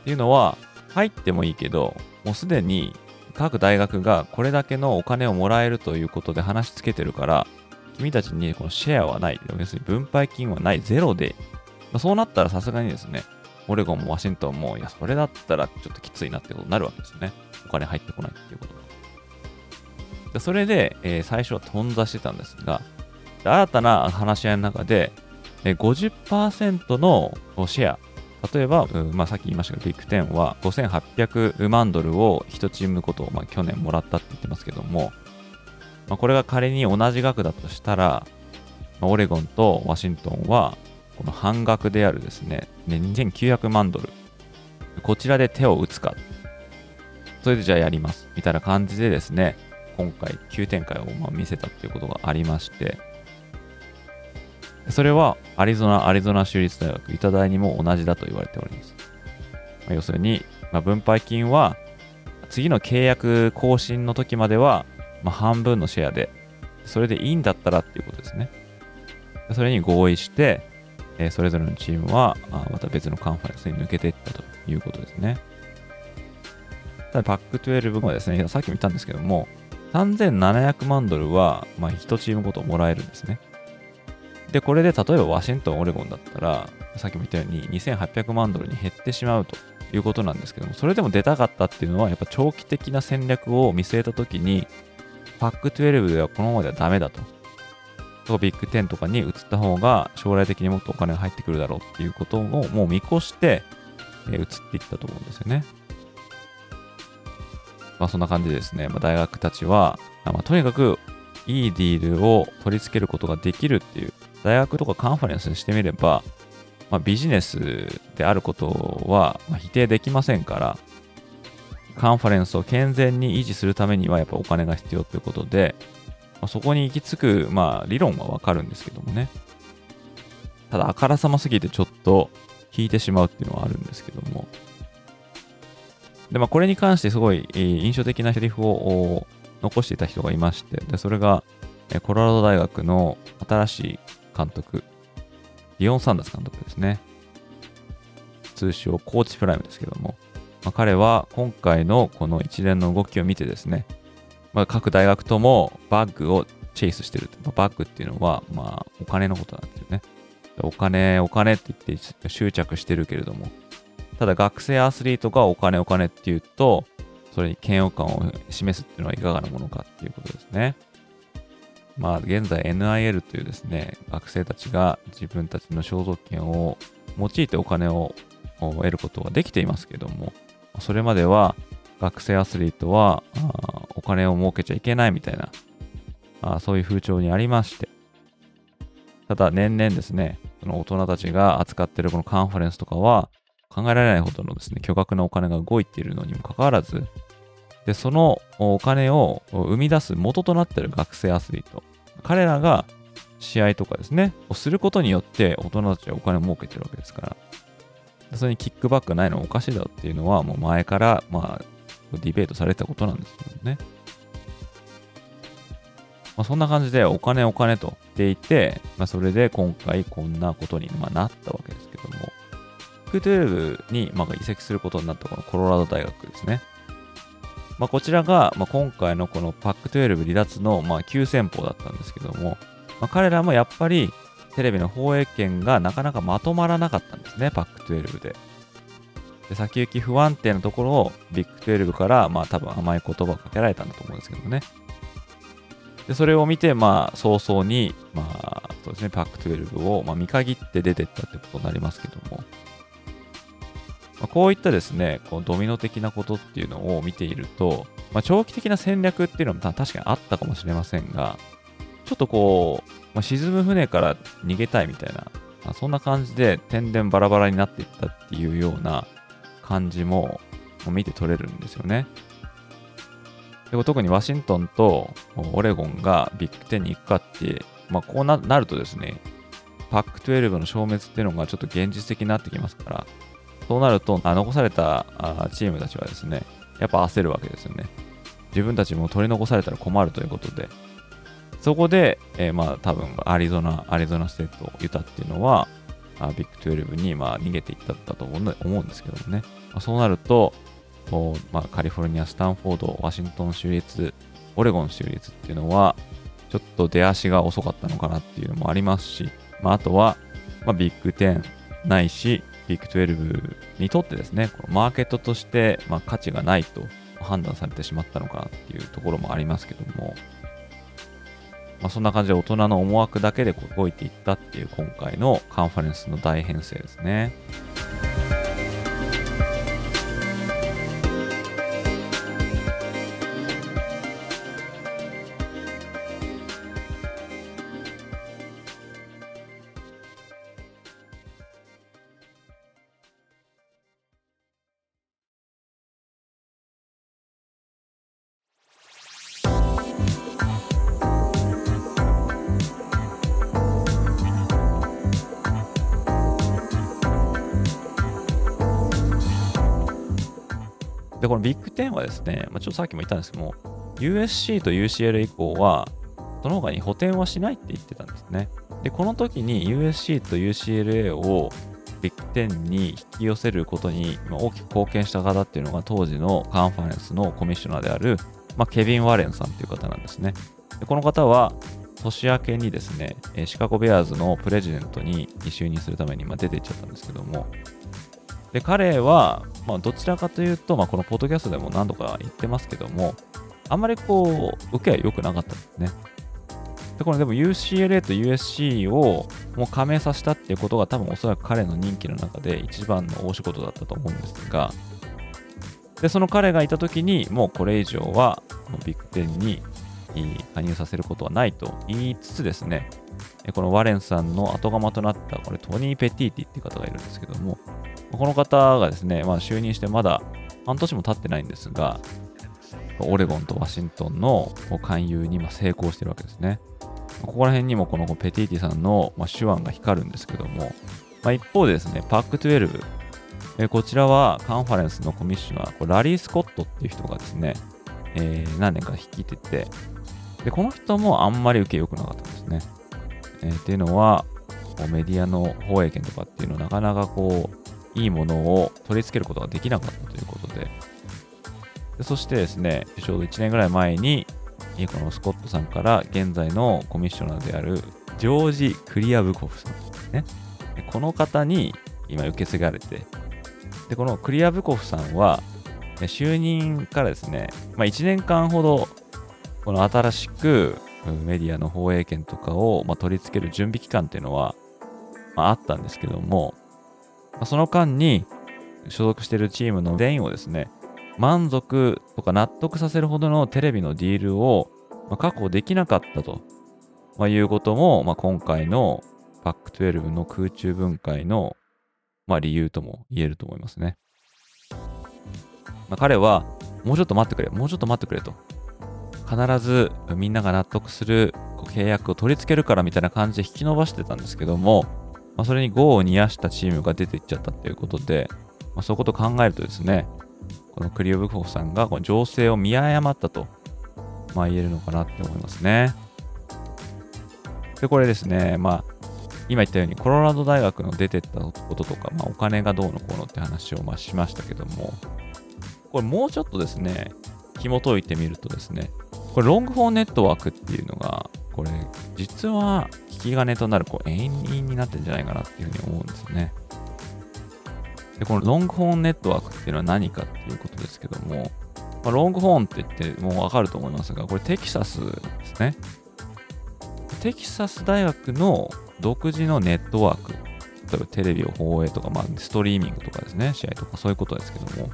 [SPEAKER 1] っていうのは、入ってもいいけど、もうすでに各大学がこれだけのお金をもらえるということで話しつけてるから、君たちにこのシェアはない、要するに分配金はない、ゼロで、まあ、そうなったらさすがにですね、オレゴンもワシントンも、いや、それだったらちょっときついなってことになるわけですよね。お金入ってこないっていうことで。それで、えー、最初は頓挫してたんですが、新たな話し合いの中で、え、50%のシェア、例えば、まあ、さっき言いましたけど、ビッグ10は5800万ドルを1チームごと、まあ、去年もらったって言ってますけども、まあ、これが仮に同じ額だとしたら、まあ、オレゴンとワシントンは、この半額であるですね、ね2900万ドル、こちらで手を打つか。それでじゃあやります。みたいな感じでですね、今回急展開をま見せたっていうことがありまして、それはアリゾナ、アリゾナ州立大学、イタ大にも同じだと言われております。まあ、要するに、まあ、分配金は次の契約更新の時までは、まあ、半分のシェアで、それでいいんだったらっていうことですね。それに合意して、えー、それぞれのチームはあまた別のカンファレンスに抜けていったということですね。ただ、パック12はですね、さっきも言ったんですけども、3700万ドルは、まあ、1チームごともらえるんですね。で、これで例えばワシントン、オレゴンだったら、さっきも言ったように2800万ドルに減ってしまうということなんですけども、それでも出たかったっていうのは、やっぱ長期的な戦略を見据えたときに、パック12ではこのままではダメだと。とビッグ10とかに移った方が将来的にもっとお金が入ってくるだろうっていうことをもう見越して、え移っていったと思うんですよね。まあ、そんな感じでですね、まあ、大学たちは、まあ、とにかくいいディールを取り付けることができるっていう、大学とかカンファレンスにしてみれば、まあ、ビジネスであることは否定できませんから、カンファレンスを健全に維持するためにはやっぱお金が必要ということで、まあ、そこに行き着く、まあ、理論はわかるんですけどもね。ただ、あからさますぎてちょっと引いてしまうっていうのはあるんですけども、で、まあ、これに関してすごい印象的なセリフを残していた人がいまして、で、それが、コロラド大学の新しい監督、リオン・サンダース監督ですね。通称、コーチプライムですけども、まあ、彼は今回のこの一連の動きを見てですね、まあ、各大学ともバッグをチェイスしてる。まあ、バッグっていうのは、まあ、お金のことなんですよね。お金、お金って言って執着してるけれども、ただ学生アスリートがお金お金って言うと、それに嫌悪感を示すっていうのはいかがなものかっていうことですね。まあ現在 NIL というですね、学生たちが自分たちの肖像権を用いてお金を得ることができていますけども、それまでは学生アスリートはお金を儲けちゃいけないみたいな、あそういう風潮にありまして、ただ年々ですね、その大人たちが扱っているこのカンファレンスとかは、考えられないほどのですね、巨額なお金が動いているのにもかかわらず、で、そのお金を生み出す元となっている学生アスリート、彼らが試合とかですね、をすることによって大人たちはお金を儲けてるわけですから、それにキックバックないのはおかしいだっていうのは、もう前から、まあ、ディベートされてたことなんですけどね。まあ、そんな感じでお金お金と言っていて、まあ、それで今回こんなことにまなったわけですけども、ク12にま移籍することになったこのコロラド大学ですね。まあ、こちらが、ま今回のこのパック12離脱のま急先鋒だったんですけども、まあ、彼らもやっぱりテレビの放映権がなかなかまとまらなかったんですね、パック12で。で先行き不安定なところをビッグ12からまあ多分甘い言葉をかけられたんだと思うんですけどね。でそれを見て、まあ、早々に、まあ、そうですね、パック12を、まあ、見限って出てったってことになりますけども、ま、こういったですね、こうドミノ的なことっていうのを見ていると、まあ、長期的な戦略っていうのも確かにあったかもしれませんが、ちょっとこう、まあ、沈む船から逃げたいみたいな、まあ、そんな感じで天然バラバラになっていったっていうような感じも見て取れるんですよね。で特にワシントンとオレゴンがビッグ10に行くかって、まあ、こうなるとですね、パック12の消滅っていうのがちょっと現実的になってきますから、そうなると、あ残されたあチームたちはですね、やっぱ焦るわけですよね。自分たちも取り残されたら困るということで、そこで、えー、まあ多分アリゾナ、アリゾナステート、ユタっていうのは、あビッグ12にまあ逃げていったと思うんですけどもね。まあ、そうなると、まあ、カリフォルニア、スタンフォード、ワシントン州立、オレゴン州立っていうのは、ちょっと出足が遅かったのかなっていうのもありますし、まあ、あとは、まあ、ビッグ10ないし、ビッグ12にとってですね、このマーケットとして、まあ、価値がないと判断されてしまったのかなっていうところもありますけども、まあ、そんな感じで大人の思惑だけでこう動いていったっていう今回のカンファレンスの大編成ですね。ビッグ10はですね、まあ、ちょっとさっきも言ったんですけども、USC と UCL 以降は、その他に補填はしないって言ってたんですね。で、この時に USC と UCLA をビッグ10に引き寄せることに大きく貢献した方っていうのが当時のカンファレンスのコミッショナーである、まあ、ケビン・ワレンさんっていう方なんですね。でこの方は年明けにですね、シカゴ・ベアーズのプレジデントに就任するために出ていっちゃったんですけども、で、彼は、まあ、どちらかというと、まあ、このポッドキャストでも何度か言ってますけども、あんまりこう、受けは良くなかったんですね。で、これでも UCLA と USC をもう加盟させたっていうことが多分おそらく彼の任期の中で一番の大仕事だったと思うんですが、で、その彼がいた時にもうこれ以上はビッグ10に加入させることはないと言いつつですね、このワレンさんの後釜となったこれトニー・ペティーティっていう方がいるんですけども、この方がですね、まあ、就任してまだ半年も経ってないんですが、オレゴンとワシントンの勧誘に成功してるわけですね。ここら辺にもこのペティティさんの手腕が光るんですけども、まあ、一方でですね、パック12、えこちらはカンファレンスのコミッショナー、ラリー・スコットっていう人がですね、えー、何年か率いてて、で、この人もあんまり受け良くなかったんですね。えー、っていうのは、メディアの放映権とかっていうのをなかなかこう、いいものを取り付けることができなかったということで、でそしてですね、ちょうど1年ぐらい前に、このスコットさんから現在のコミッショナーであるジョージ・クリアブコフさんですね。この方に今受け継がれて、で、このクリアブコフさんは、就任からですね、まあ、1年間ほど、この新しくメディアの放映権とかを、ま、取り付ける準備期間っていうのは、ま、あったんですけども、その間に所属しているチームの全員をですね、満足とか納得させるほどのテレビのディールを確保できなかったと、まあ、いうことも、まあ、今回のパック12の空中分解の、まあ、理由とも言えると思いますね。まあ、彼は、もうちょっと待ってくれ、もうちょっと待ってくれと。必ずみんなが納得する契約を取り付けるからみたいな感じで引き伸ばしてたんですけども、まあ、それに業を煮やしたチームが出ていっちゃったっていうことで、まあ、そういうことを考えるとですね、このクリオブコフさんがこの情勢を見誤ったと、まあ、言えるのかなって思いますね。で、これですね、まあ、今言ったようにコロラド大学の出てったこととか、まあ、お金がどうのこうのって話をまあしましたけども、これもうちょっとですね、紐解いてみるとですね、これロングフォーネットワークっていうのが、これ実は引き金となるこう遠因になってるんじゃないかなっていうふうに思うんですよね。で、このロングフォーネットワークっていうのは何かっていうことですけども、まあ、ロングフォーンって言ってもうわかると思いますが、これテキサスですね。テキサス大学の独自のネットワーク、例えばテレビを放映とか、まあ、ストリーミングとかですね、試合とかそういうことですけども、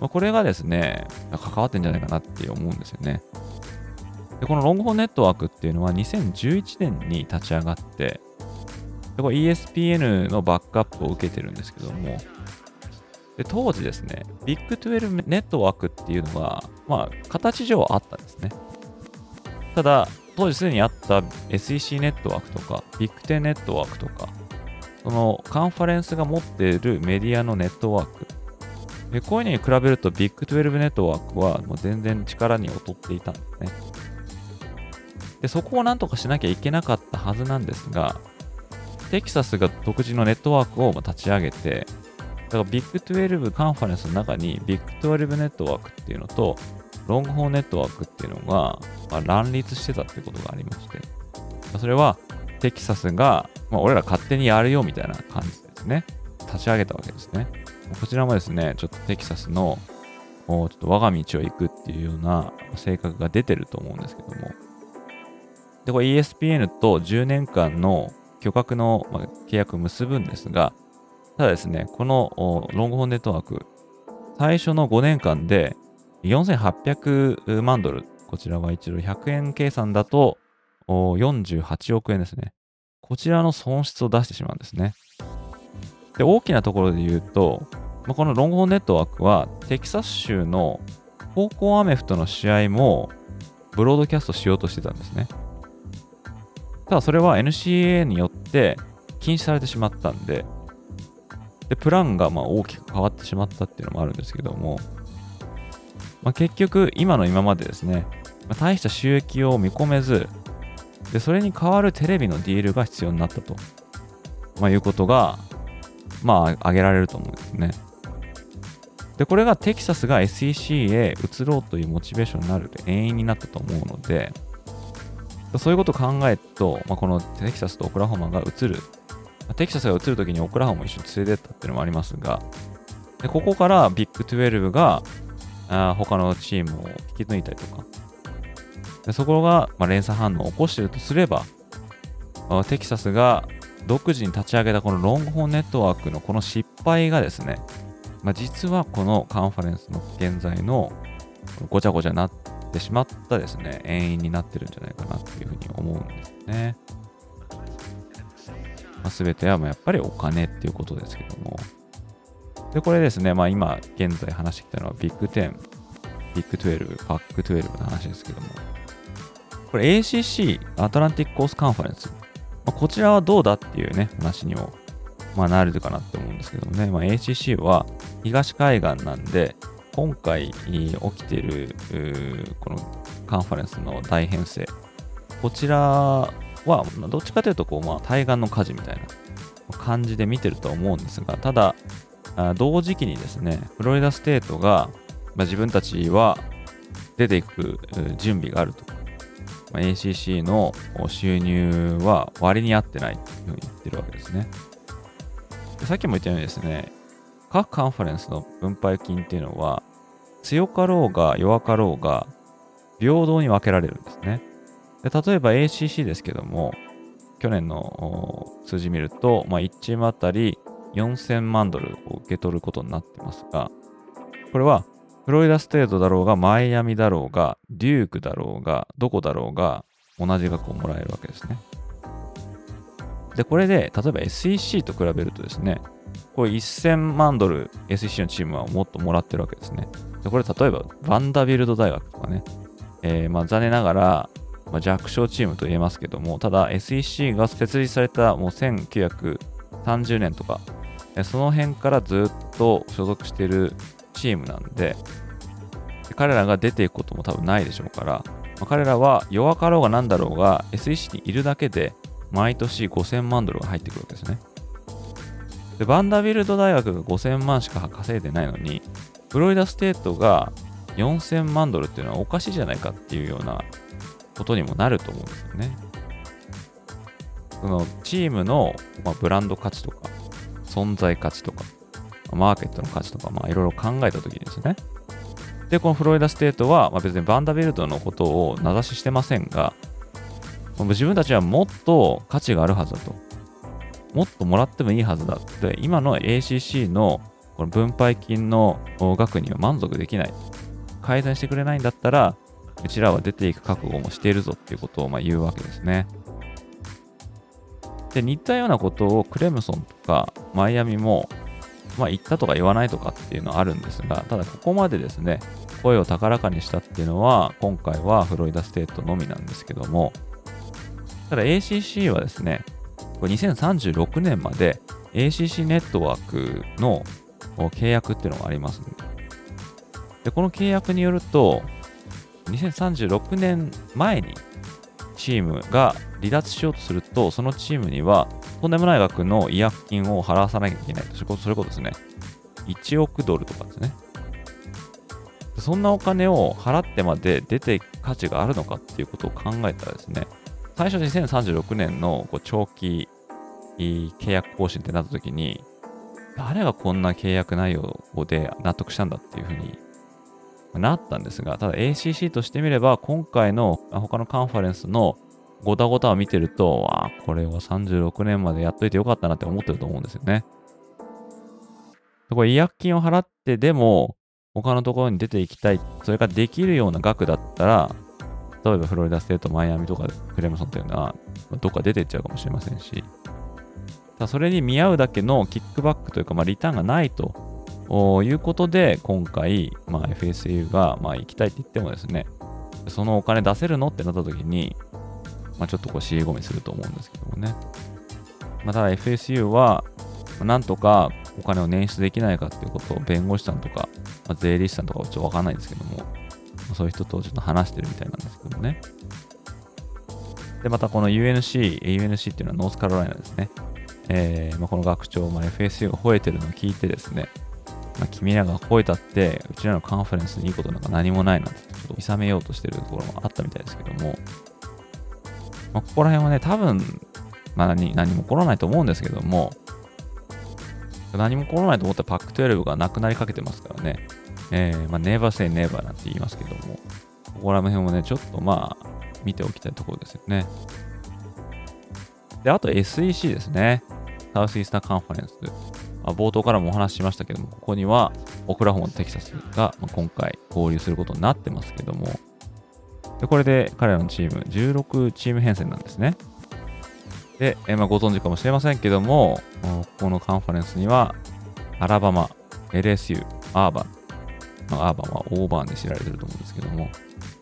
[SPEAKER 1] まあ、これがですね、関わってんじゃないかなって思うんですよね。で、このロングフォーネットワークっていうのは2011年に立ち上がって、でこれ ESPN のバックアップを受けてるんですけども、で当時ですね、ビッグ12ネットワークっていうのが、まあ、形上あったんですね。ただ、当時すでにあった SEC ネットワークとか、ビッグ10ネットワークとか、そのカンファレンスが持っているメディアのネットワーク、でこういうのに比べるとビッグ12ネットワークはもう全然力に劣っていたんですね。で、そこをなんとかしなきゃいけなかったはずなんですが、テキサスが独自のネットワークを立ち上げて、だからビッグ12カンファレンスの中にビッグ12ネットワークっていうのと、ロングホーネットワークっていうのが、まあ、乱立してたってことがありまして、それはテキサスが、まあ、俺ら勝手にやるよみたいな感じですね。立ち上げたわけですね。こちらもですね、ちょっとテキサスの、ちょっと我が道を行くっていうような性格が出てると思うんですけども。で、これ ESPN と10年間の巨額の契約を結ぶんですが、ただですね、このロングホーンネットワーク、最初の5年間で4800万ドル、こちらは一度100円計算だと48億円ですね。こちらの損失を出してしまうんですね。で、大きなところで言うと、このロングホーンネットワークはテキサス州の高校アメフトの試合もブロードキャストしようとしてたんですね。ただそれは NCA によって禁止されてしまったんで、でプランがまあ大きく変わってしまったっていうのもあるんですけども、まあ、結局、今の今までですね、まあ、大した収益を見込めず、でそれに代わるテレビのディールが必要になったと、まあ、いうことが、まあ、挙げられると思うんですね。で、これがテキサスが SEC へ移ろうというモチベーションになる原因になったと思うので、そういうことを考えると、まあ、このテキサスとオクラホマが移る、テキサスが移るときにオクラホマも一緒に連れてったっていうのもありますが、でここからビッグ12があ他のチームを引き抜いたりとか、でそこが、まあ、連鎖反応を起こしているとすれば、テキサスが独自に立ち上げたこのロングホーンネットワークのこの失敗がですね、まあ、実はこのカンファレンスの現在のごちゃごちゃなってしまったですね、遠因になってるんじゃないかなっていうふうに思うんですね。まあ、全てはまやっぱりお金っていうことですけども、で、これですね、まあ今現在話してきたのはビッグ10、ビッグ12、パック12の話ですけども、これ ACC、アトランティックコースカンファレンス、まあ、こちらはどうだっていうね、話にも、まあ、なるかなって思うんですけどもね、まあ、ACC は東海岸なんで、今回起きているこのカンファレンスの大編成、こちらはどっちかというとこう、まあ、対岸の火事みたいな感じで見てると思うんですが、ただ、同時期にですね、フロリダステートが、まあ、自分たちは出ていく準備があるとか。まあ、ACC の収入は割に合ってないというふうに言ってるわけですね。さっきも言ったようにですね、各カンファレンスの分配金っていうのは、強かろうが弱かろうが、平等に分けられるんですね。で例えば ACC ですけども、去年の数字見ると、まあ、1チームあたり4000万ドルを受け取ることになってますが、これはフロリダステートだろうが、マイアミだろうが、デュークだろうが、どこだろうが、同じ額をもらえるわけですね。で、これで、例えば SEC と比べるとですね、これ1000万ドル SEC のチームはもっともらってるわけですね。で、これ例えば、バンダビルド大学とかね、えー、まあ残念ながら、まあ、弱小チームと言えますけども、ただ SEC が設立されたもう1930年とかその辺からずっと所属しているチームなんで、彼らが出ていくことも多分ないでしょうから、まあ、彼らは弱かろうが何だろうが SEC にいるだけで毎年5000万ドルが入ってくるわけですね。で、バンダービルド大学が5000万しか稼いでないのに、フロリダステートが4000万ドルっていうのはおかしいじゃないかっていうようなことにもなると思うんですよね。そのチームの、まあ、ブランド価値とか、存在価値とか、マーケットの価値とか、まあいろいろ考えたときですね。で、このフロリダステートは、まあ、別にバンダービルドのことを名指ししてませんが、自分たちはもっと価値があるはずだと。もっともらってもいいはずだって、今の ACC のこの分配金の額には満足できない。改善してくれないんだったら、うちらは出ていく覚悟もしているぞっていうことをま言うわけですね。で、似たようなことをクレムソンとかマイアミも、まあ、言ったとか言わないとかっていうのはあるんですが、ただここまでですね、声を高らかにしたっていうのは、今回はフロリダステートのみなんですけども、ただ ACC はですね、これ2036年まで ACC ネットワークの契約っていうのがありますで、この契約によると、2036年前にチームが離脱しようとすると、そのチームにはとんでもない額の違約金を払わさなきゃいけないと。それこそですね、1億ドルとかですね。そんなお金を払ってまで出ていく価値があるのかっていうことを考えたらですね、最初2036年のこう長期契約更新ってなった時に、誰がこんな契約内容で納得したんだっていうふうになったんですが、ただ ACC としてみれば、今回の他のカンファレンスのごたごたを見てると、あこれは36年までやっといてよかったなって思ってると思うんですよね。これ違約金を払ってでも、他のところに出ていきたい、それができるような額だったら、例えばフロリダステート、マイアミとかクレムソンというのは、どっか出ていっちゃうかもしれませんし、だそれに見合うだけのキックバックというか、まあ、リターンがないということで、今回、まあ、FSU が、まあ、行きたいって言ってもですね、そのお金出せるのってなった時に、まあ、ちょっとこう尻込みすると思うんですけどもね。まあ、ただ FSU は、なんとかお金を捻出できないかっていうことを弁護士さんとか、まあ、税理士さんとかはちょっとわかんないんですけども、そういう人とちょっと話してるみたいなんですけどもね。で、またこの UNC、UNC っていうのはノースカロライナですね。えーまあ、この学長、まあ、FSU が吠えてるのを聞いてですね、まあ、君らが吠えたって、うちらのカンファレンスにいいことなんか何もないなんて、ちょっと諌めようとしてるところもあったみたいですけども、まあ、ここら辺はね、多分、まあ何、何も起こらないと思うんですけども、何も起こらないと思ったらパック12がなくなりかけてますからね。えー、まあ、ネバーセイネバーなんて言いますけども、ここら辺もね、ちょっとまあ、見ておきたいところですよね。で、あと SEC ですね。サウスイースターカンファレンスま。冒頭からもお話ししましたけども、ここにはオクラホマとテキサスが今回合流することになってますけども、でこれで彼らのチーム、16チーム編成なんですね。で、えまあ、ご存知かもしれませんけども、ここのカンファレンスには、アラバマ、LSU、アーバン、まあ、アーバンはオーバーンで知られてると思うんですけども、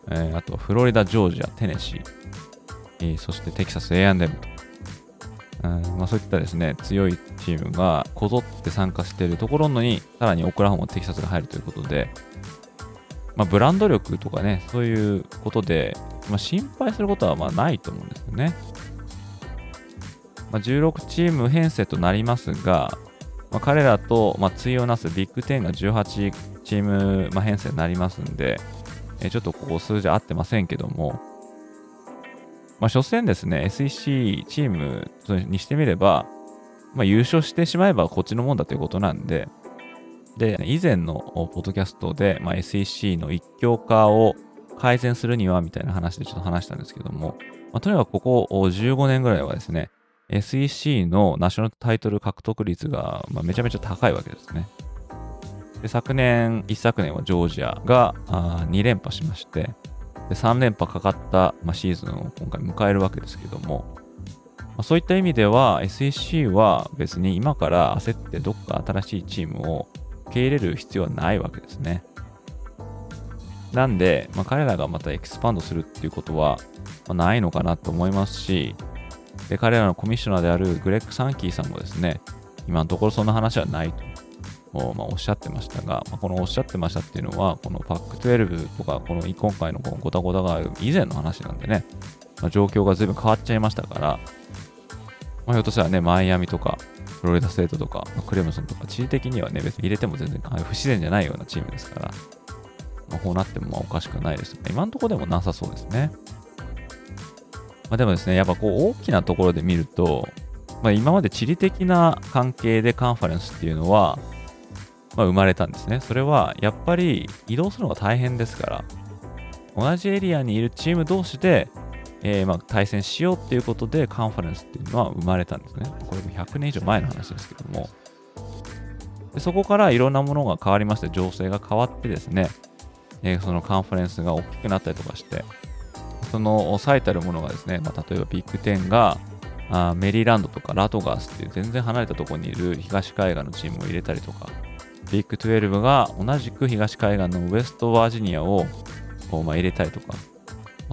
[SPEAKER 1] えー、あとはフロリダ、ジョージア、テネシー、えー、そしてテキサス A&M と、うんまあ、そういったですね、強いチームがこぞって参加しているところのに、さらにオクラホマ、テキサスが入るということで、まあ、ブランド力とかね、そういうことで、まあ、心配することはまあないと思うんですよね。ま、16チーム編成となりますが、ま、彼らと、まあ、対をなすビッグ10が18チーム、ま、編成になりますんで、え、ちょっとここ数字合ってませんけども、まあ、初戦ですね、SEC チームにしてみれば、まあ、優勝してしまえばこっちのもんだということなんで、で、以前のポッドキャストで、まあ、SEC の一強化を改善するにはみたいな話でちょっと話したんですけども、まあ、とにかくここ15年ぐらいはですね、SEC のナショナルタイトル獲得率が、まあ、めちゃめちゃ高いわけですね。で昨年、一昨年はジョージアがあ2連覇しまして、で3連覇かかった、まあ、シーズンを今回迎えるわけですけども、まあ、そういった意味では SEC は別に今から焦ってどっか新しいチームを受け入れる必要はないわけですね。なんで、まあ、彼らがまたエクスパンドするっていうことは、ま、ないのかなと思いますし、で、彼らのコミッショナーであるグレッグ・サンキーさんもですね、今のところそんな話はないと。まあ、おっしゃってましたが、まあ、このおっしゃってましたっていうのは、このパック12とか、この今回のこのゴタゴタが以前の話なんでね、まあ、状況が随分変わっちゃいましたから、まあ、ひょっとしたらね、マイアミとか、フロリダステートとか、まあ、クレムソンとか、地理的にはね、別に入れても全然不自然じゃないようなチームですから、まあ、こうなってもまあおかしくないですよね。今のところでもなさそうですね。まあ、でもですね、やっぱこう大きなところで見ると、まあ、今まで地理的な関係でカンファレンスっていうのは、まあ、生まれたんですね。それはやっぱり移動するのが大変ですから、同じエリアにいるチーム同士で、えー、まあ対戦しようっていうことでカンファレンスっていうのは生まれたんですね。これも100年以上前の話ですけども。でそこからいろんなものが変わりまして、情勢が変わってですね、えー、そのカンファレンスが大きくなったりとかして、その最たるものがですね、まあ、例えばビッグ10があメリーランドとかラトガースっていう全然離れたところにいる東海岸のチームを入れたりとか、ビッグ12が同じく東海岸のウエストバージニアをこうま、入れたりとか、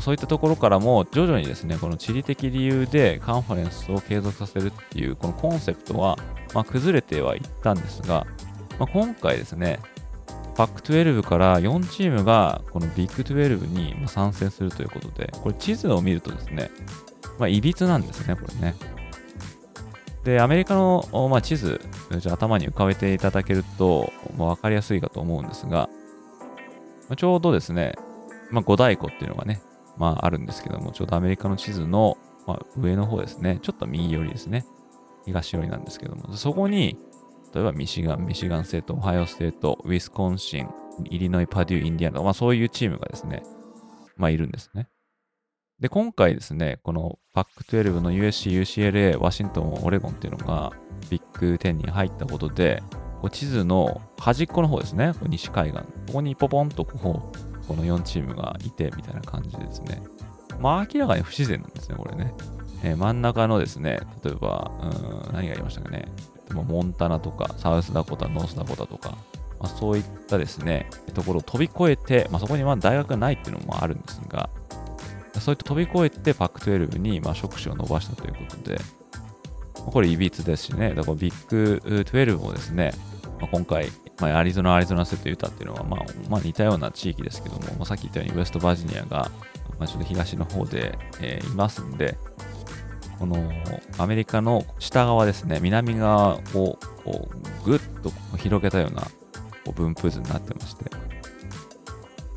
[SPEAKER 1] そういったところからも徐々にですね、この地理的理由でカンファレンスを継続させるっていうこのコンセプトは、ま、崩れてはいったんですが、まあ、今回ですね、パック12から4チームがこのビッグ12に参戦するということで、これ地図を見るとですね、まあ、いびつなんですね、これね。で、アメリカの、まあ、地図、頭に浮かべていただけると、まあ、分かりやすいかと思うんですが、まあ、ちょうどですね、まあ、五大湖っていうのがね、まあ、あるんですけども、ちょうどアメリカの地図の、まあ、上の方ですね、ちょっと右寄りですね、東寄りなんですけども、そこに、例えばミシガン、ミシガンステート、オハイオステート、ウィスコンシン、イリノイ、パデュー、インディアナ、まあ、そういうチームがですね、まあ、いるんですね。で、今回ですね、このパック12の USC、UCLA、ワシントン、オレゴンっていうのがビッグ10に入ったことで、こう地図の端っこの方ですね、西海岸、ここにポポンとこう、この4チームがいてみたいな感じですね。まあ明らかに不自然なんですね、これね。えー、真ん中のですね、例えば、うん、何がありましたかね。モンタナとか、サウスダコタ、ノースダコタとか、まあ、そういったですね、ところを飛び越えて、まあ、そこにまあ大学がないっていうのもあるんですが、そういった飛び越えてパック12にまあ触手を伸ばしたということで、これいびつですしね、だからビッグ12もですね、まあ、今回、まあ、アリゾナ、アリゾナセットユタっていうのは、まあ、まあ、似たような地域ですけども、まあ、さっき言ったようにウェストバージニアが、まあ、ちょっと東の方で、えー、いますんで、このアメリカの下側ですね、南側をこうぐっと広げたようなこう分布図になってまして、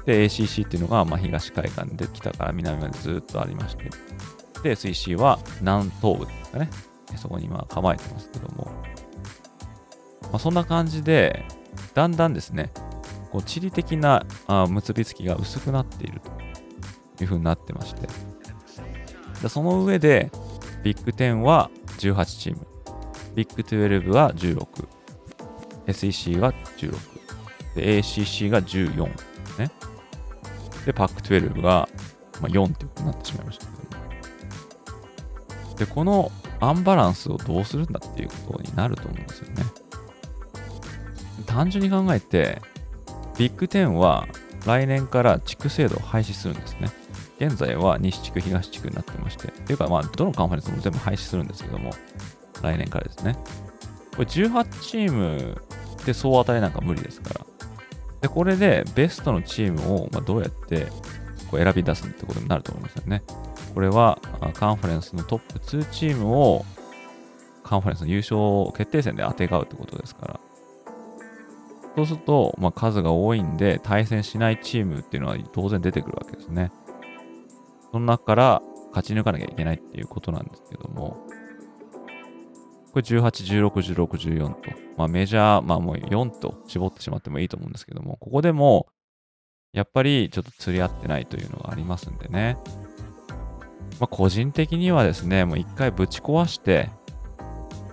[SPEAKER 1] で、ACC っていうのが、まあ、東海岸で北から南までずっとありまして、で、SEC は南東部ですかね。そこに今構えてますけども、まあ、そんな感じで、だんだんですね、こう地理的なあ結びつきが薄くなっているというふうになってまして、でその上で、ビッグ10は18チーム、ビッグ12は16、SEC が16、ACC が14ね。で、パック12が、まあ、4っていうことになってしまいましたけどで、このアンバランスをどうするんだっていうことになると思うんですよね。単純に考えて、ビッグ10は来年から地区制度を廃止するんですね。現在は西地区、東地区になってまして、っていうか、まあ、どのカンファレンスも全部廃止するんですけども、来年からですね。これ18チームで総当たりなんか無理ですから、で、これでベストのチームをまどうやってこう選び出すってことになると思いますよね。これはカンファレンスのトップ2チームをカンファレンスの優勝決定戦で当てがうってことですから。そうすると、まあ、数が多いんで対戦しないチームっていうのは当然出てくるわけですね。その中から勝ち抜かなきゃいけないっていうことなんですけども、これ18、16、16、14と、まあメジャー、まあもう4と絞ってしまってもいいと思うんですけども、ここでも、やっぱりちょっと釣り合ってないというのがありますんでね。まあ個人的にはですね、もう一回ぶち壊して、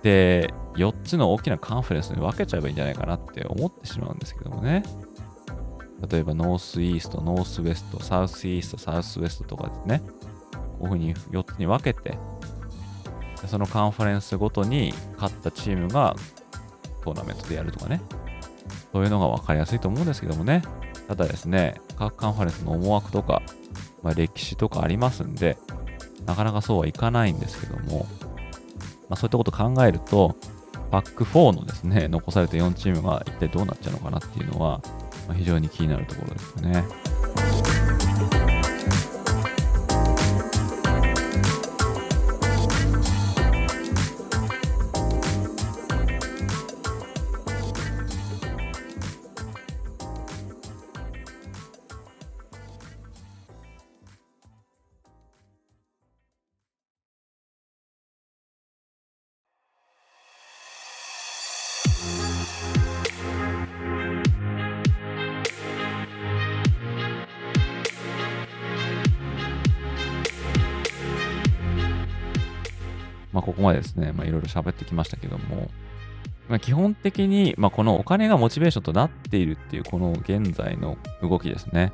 [SPEAKER 1] で、4つの大きなカンファレンスに分けちゃえばいいんじゃないかなって思ってしまうんですけどもね。例えば、ノースイースト、ノースウェスト、サウスイースト、サウスウェストとかですね。こういうふうに4つに分けて、そのカンファレンスごとに勝ったチームがトーナメントでやるとかね。そういうのが分かりやすいと思うんですけどもね。ただですね、各カンファレンスの思惑とか、まあ、歴史とかありますんで、なかなかそうはいかないんですけども、まあ、そういったことを考えると、パック4のですね、残された4チームが一体どうなっちゃうのかなっていうのは、まあ、非常に気になるところですよね。ですね、まあ、いろいろ喋ってきましたけども、まあ、基本的に、まあ、このお金がモチベーションとなっているっていうこの現在の動きですね。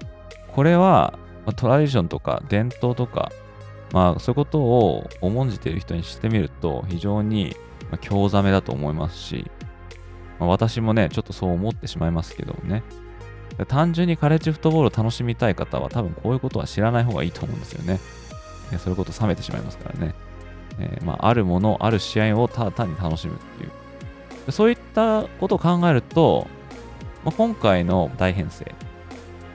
[SPEAKER 1] これは、ま、トラディションとか伝統とか、まあ、そういうことを重んじている人にしてみると非常に興ざめだと思いますし、まあ、私もね、ちょっとそう思ってしまいますけどもね。単純にカレッジフットボールを楽しみたい方は多分こういうことは知らない方がいいと思うんですよね。そういうこと冷めてしまいますからね。えー、まあ、あるもの、ある試合をただ単に楽しむっていう。そういったことを考えると、まあ、今回の大編成、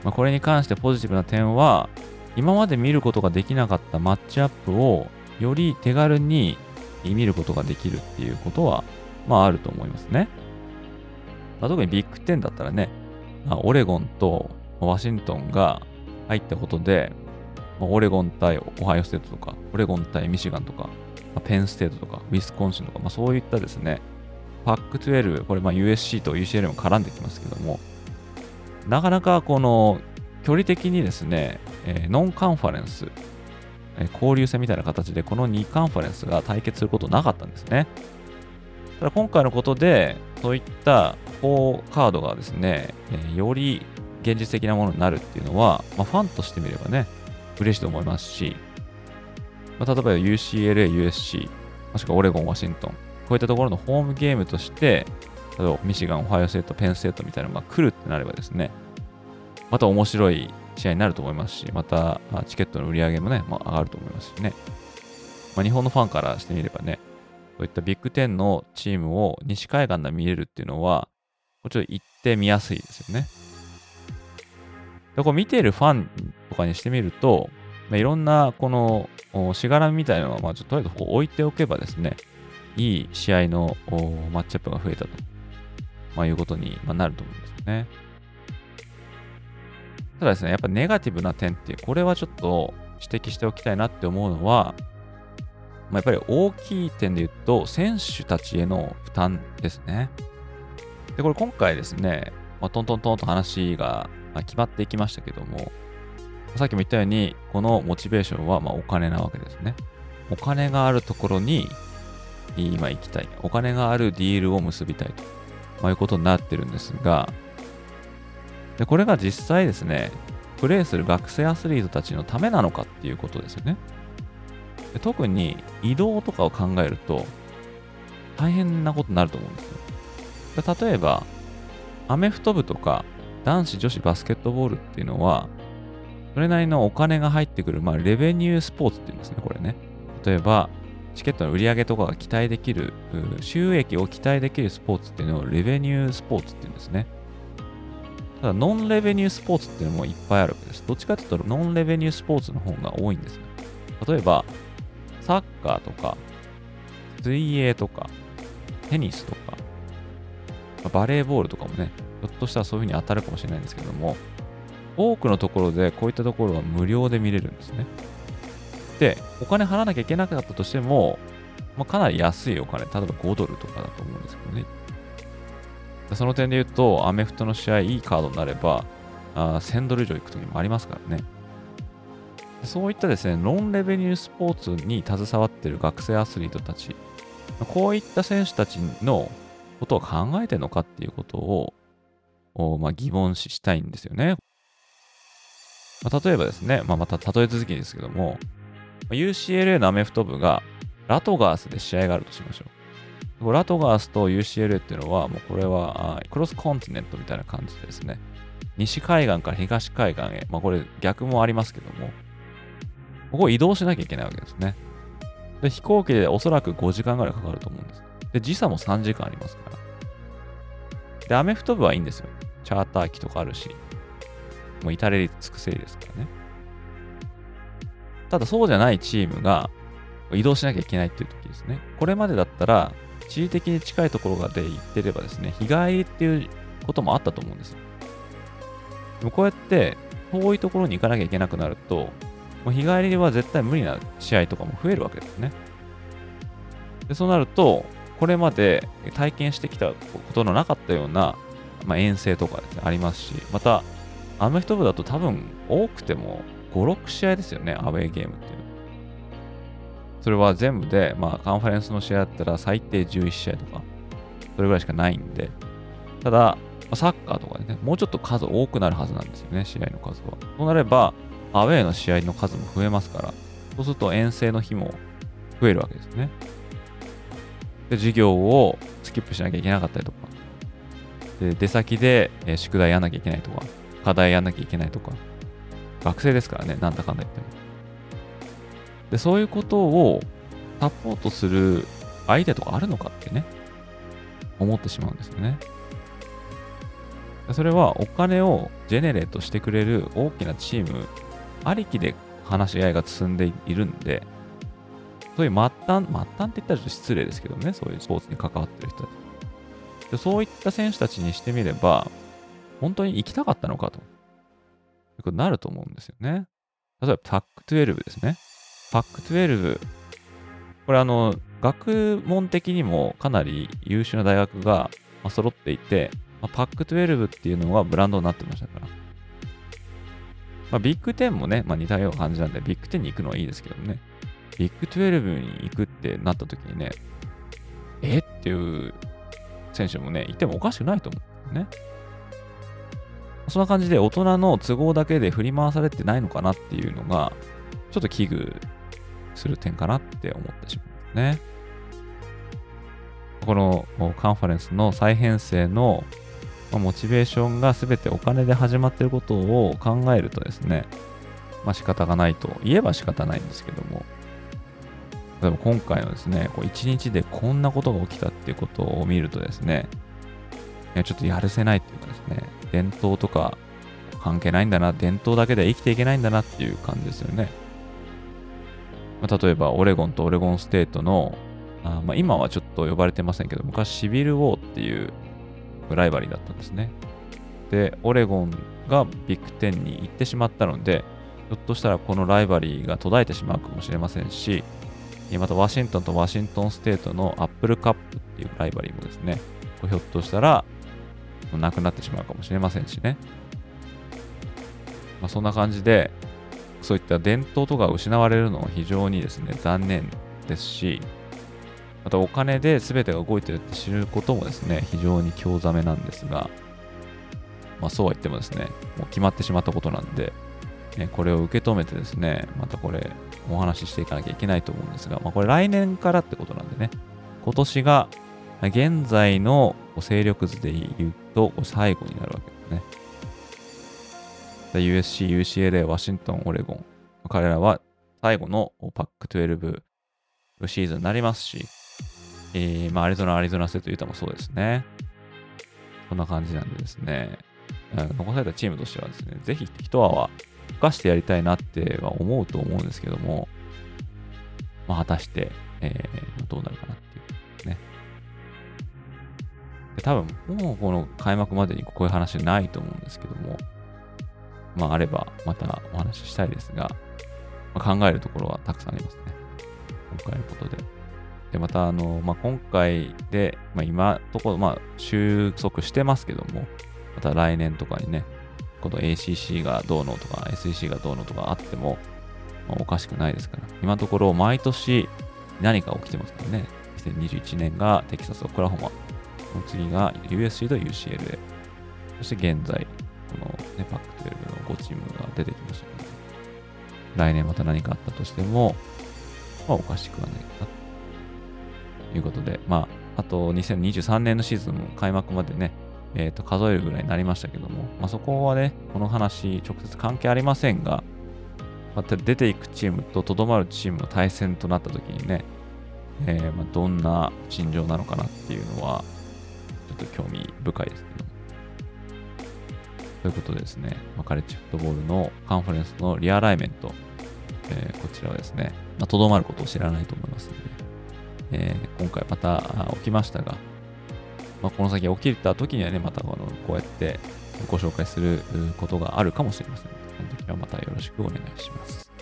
[SPEAKER 1] まあ、これに関してポジティブな点は、今まで見ることができなかったマッチアップをより手軽に見ることができるっていうことは、まああると思いますね。まあ、特にビッグ10だったらね、まあ、オレゴンとワシントンが入ったことで、まあ、オレゴン対オハイオステートとか、オレゴン対ミシガンとか、ペンステートとか、ウィスコンシンとか、まあ、そういったですね、パック12、これま USC と UCL も絡んできますけども、なかなかこの距離的にですね、えー、ノンカンファレンス、えー、交流戦みたいな形でこの2カンファレンスが対決することなかったんですね。ただ今回のことで、そういった好カードがですね、えー、より現実的なものになるっていうのは、まあ、ファンとしてみればね、嬉しいと思いますし、まあ、例えば UCLA、USC、もしくはオレゴン、ワシントン、こういったところのホームゲームとして、例えばミシガン、オハイオセット、ペンステートみたいなのが来るってなればですね、また面白い試合になると思いますし、またチケットの売り上げもね、まあ、上がると思いますしね。まあ、日本のファンからしてみればね、そういったビッグ10のチームを西海岸で見れるっていうのは、もちろん行ってみやすいですよね。でこう見ているファンとかにしてみると、まあ、いろんなこのしがらみみたいなのは、まあ、ちょっととりあえず置いておけばですね、いい試合のマッチアップが増えたと、まあ、いうことになると思うんですよね。ただですね、やっぱネガティブな点って、これはちょっと指摘しておきたいなって思うのは、まあ、やっぱり大きい点で言うと、選手たちへの負担ですね。で、これ今回ですね、まあ、トントントンと話が決まっていきましたけども、さっきも言ったように、このモチベーションはまお金なわけですね。お金があるところに今行きたい。お金があるディールを結びたいと、まあ、いうことになってるんですが、でこれが実際ですね、プレイする学生アスリートたちのためなのかっていうことですよね。で特に移動とかを考えると大変なことになると思うんですよ。で例えば、アメフト部とか男子女子バスケットボールっていうのは、それなりのお金が入ってくる、まあ、レベニュースポーツっていうんですね、これね。例えば、チケットの売り上げとかが期待できる、収益を期待できるスポーツっていうのをレベニュースポーツっていうんですね。ただ、ノンレベニュースポーツっていうのもいっぱいあるわけです。どっちかというと、ノンレベニュースポーツの方が多いんですよ。例えば、サッカーとか、水泳とか、テニスとか、バレーボールとかもね、ひょっとしたらそういう風に当たるかもしれないんですけども、多くのところでこういったところは無料で見れるんですね。で、お金払わなきゃいけなかったとしても、まあ、かなり安いお金、例えば5ドルとかだと思うんですけどね。その点で言うと、アメフトの試合、いいカードになれば、あ1000ドル以上いく時もありますからね。そういったですね、ノンレベニュースポーツに携わっている学生アスリートたち、こういった選手たちのことを考えてるのかっていうことを、まあ、疑問視したいんですよね。まあ、例えばですね、まあ、また例え続きですけども、UCLA のアメフト部がラトガースで試合があるとしましょう。ラトガースと UCLA っていうのは、もうこれはクロスコンティネントみたいな感じでですね、西海岸から東海岸へ、まあこれ逆もありますけども、ここ移動しなきゃいけないわけですね。で飛行機でおそらく5時間ぐらいかかると思うんです。で、時差も3時間ありますから。で、アメフト部はいいんですよ。チャーター機とかあるし、もう至れり尽くせりですからね。ただそうじゃないチームが移動しなきゃいけないっていう時ですね。これまでだったら、地理的に近いところで行ってればですね、日帰りっていうこともあったと思うんです。でもこうやって遠いところに行かなきゃいけなくなると、もう日帰りは絶対無理な試合とかも増えるわけですね。でそうなると、これまで体験してきたことのなかったような、まあ、遠征とかですね、ありますし、また、アメフト部だと多分多くても5、6試合ですよね、アウェーゲームっていうの。それは全部で、まあ、カンファレンスの試合だったら最低11試合とか、それぐらいしかないんで、ただ、サッカーとかでね、もうちょっと数多くなるはずなんですよね、試合の数は。そうなれば、アウェーの試合の数も増えますから、そうすると遠征の日も増えるわけですね。で、授業をスキップしなきゃいけなかったりとか、で出先で、宿題やんなきゃいけないとか、課題やんなきゃいけないとか、学生ですからね、なんだかんだ言っても。で、そういうことをサポートするアイデアとかあるのかってね、思ってしまうんですよね。それはお金をジェネレートしてくれる大きなチームありきで話し合いが進んでいるんで、そういう末端、末端って言ったらちょっと失礼ですけどね、そういうスポーツに関わってる人たち。でそういった選手たちにしてみれば、本当に行きたかったのかと。いうことになると思うんですよね。例えば、パック12ですね。パック12、これあの、学問的にもかなり優秀な大学が揃っていて、ま、パック12っていうのはブランドになってましたから。まあ、ビッグ10もね、まあ、似たような感じなんで、ビッグ10に行くのはいいですけどね。ビッグ12に行くってなった時にね、え？っていう選手もね、いてもおかしくないと思うんね。そんな感じで大人の都合だけで振り回されてないのかなっていうのが、ちょっと危惧する点かなって思ってしまうんですね。このカンファレンスの再編成のモチベーションが全てお金で始まっていることを考えるとですね、まあ仕方がないと言えば仕方ないんですけども、例えば今回のですね、こう1日でこんなことが起きたっていうことを見るとですね、ちょっとやるせないっていうかですね、伝統とか関係ないんだな、伝統だけで生きていけないんだなっていう感じですよね。まあ、例えば、オレゴンとオレゴンステートの、あまあ、今はちょっと呼ばれてませんけど、昔シビルウォーっていうライバリーだったんですね。で、オレゴンがビッグ10に行ってしまったので、ひょっとしたらこのライバリーが途絶えてしまうかもしれませんし、またワシントンとワシントンステートのアップルカップっていうライバリーもですね、ひょっとしたらなくなってしまうかもしれませんしね。まあ、そんな感じで、そういった伝統とか失われるのは非常にですね、残念ですし、またお金で全てが動いてるって知ることもですね、非常に興ざめなんですが、まあそうは言ってもですね、もう決まってしまったことなんで、ね、これを受け止めてですね、またこれお話ししていかなきゃいけないと思うんですが、まあこれ来年からってことなんでね、今年が現在の勢力図で言うと最後になるわけですね。USC、UCLA、ワシントン、オレゴン。彼らは最後のパック12シーズンになりますし、えー、まあ、アリゾナ、アリゾナステート、ユタもそうですね。こんな感じなんでですね、残されたチームとしてはですね、ぜひ一泡は吹かしてやりたいなっては思うと思うんですけども、まあ、果たして、えー、どうなるかなって。多分、もうこの開幕までにこういう話ないと思うんですけども、まあ、あればまたお話ししたいですが、まあ、考えるところはたくさんありますね。今回のことで。で、また、あの、まあ、今回で、まあ、今ところ、まあ、収束してますけども、また来年とかにね、この ACC がどうのとか SEC がどうのとかあっても、まあ、おかしくないですから、今のところ毎年何か起きてますからね。2021年がテキサス、オクラホマ。その次が USC と UCLA。そして現在、このね、パック12の5チームが出てきましたので、来年また何かあったとしても、まあ、おかしくはないかということで、まあ、あと2023年のシーズンも開幕までね、えっ、ー、と、数えるぐらいになりましたけども、まあ、そこはね、この話、直接関係ありませんが、また出ていくチームととどまるチームの対戦となった時にね、えー、まあ、どんな心情なのかなっていうのは、ちょっと興味深いですけど。ということでですね、ま、カレッジフットボールのカンファレンスのリアライメント、えー、こちらはですね、と、ど、まることを知らないと思いますので、えー、今回また起きましたが、まあ、この先起きた時にはね、またこのこうやってご紹介することがあるかもしれませんので、その時はまたよろしくお願いします。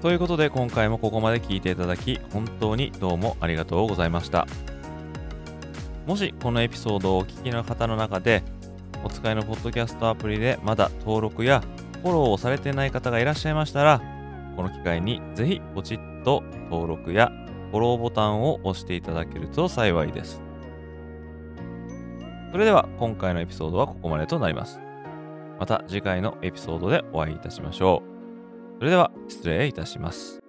[SPEAKER 1] ということで今回もここまで聞いていただき本当にどうもありがとうございました。もしこのエピソードをお聞きの方の中でお使いのポッドキャストアプリでまだ登録やフォローをされてない方がいらっしゃいましたらこの機会にぜひポチッと登録やフォローボタンを押していただけると幸いです。それでは今回のエピソードはここまでとなります。また次回のエピソードでお会いいたしましょう。それでは失礼いたします。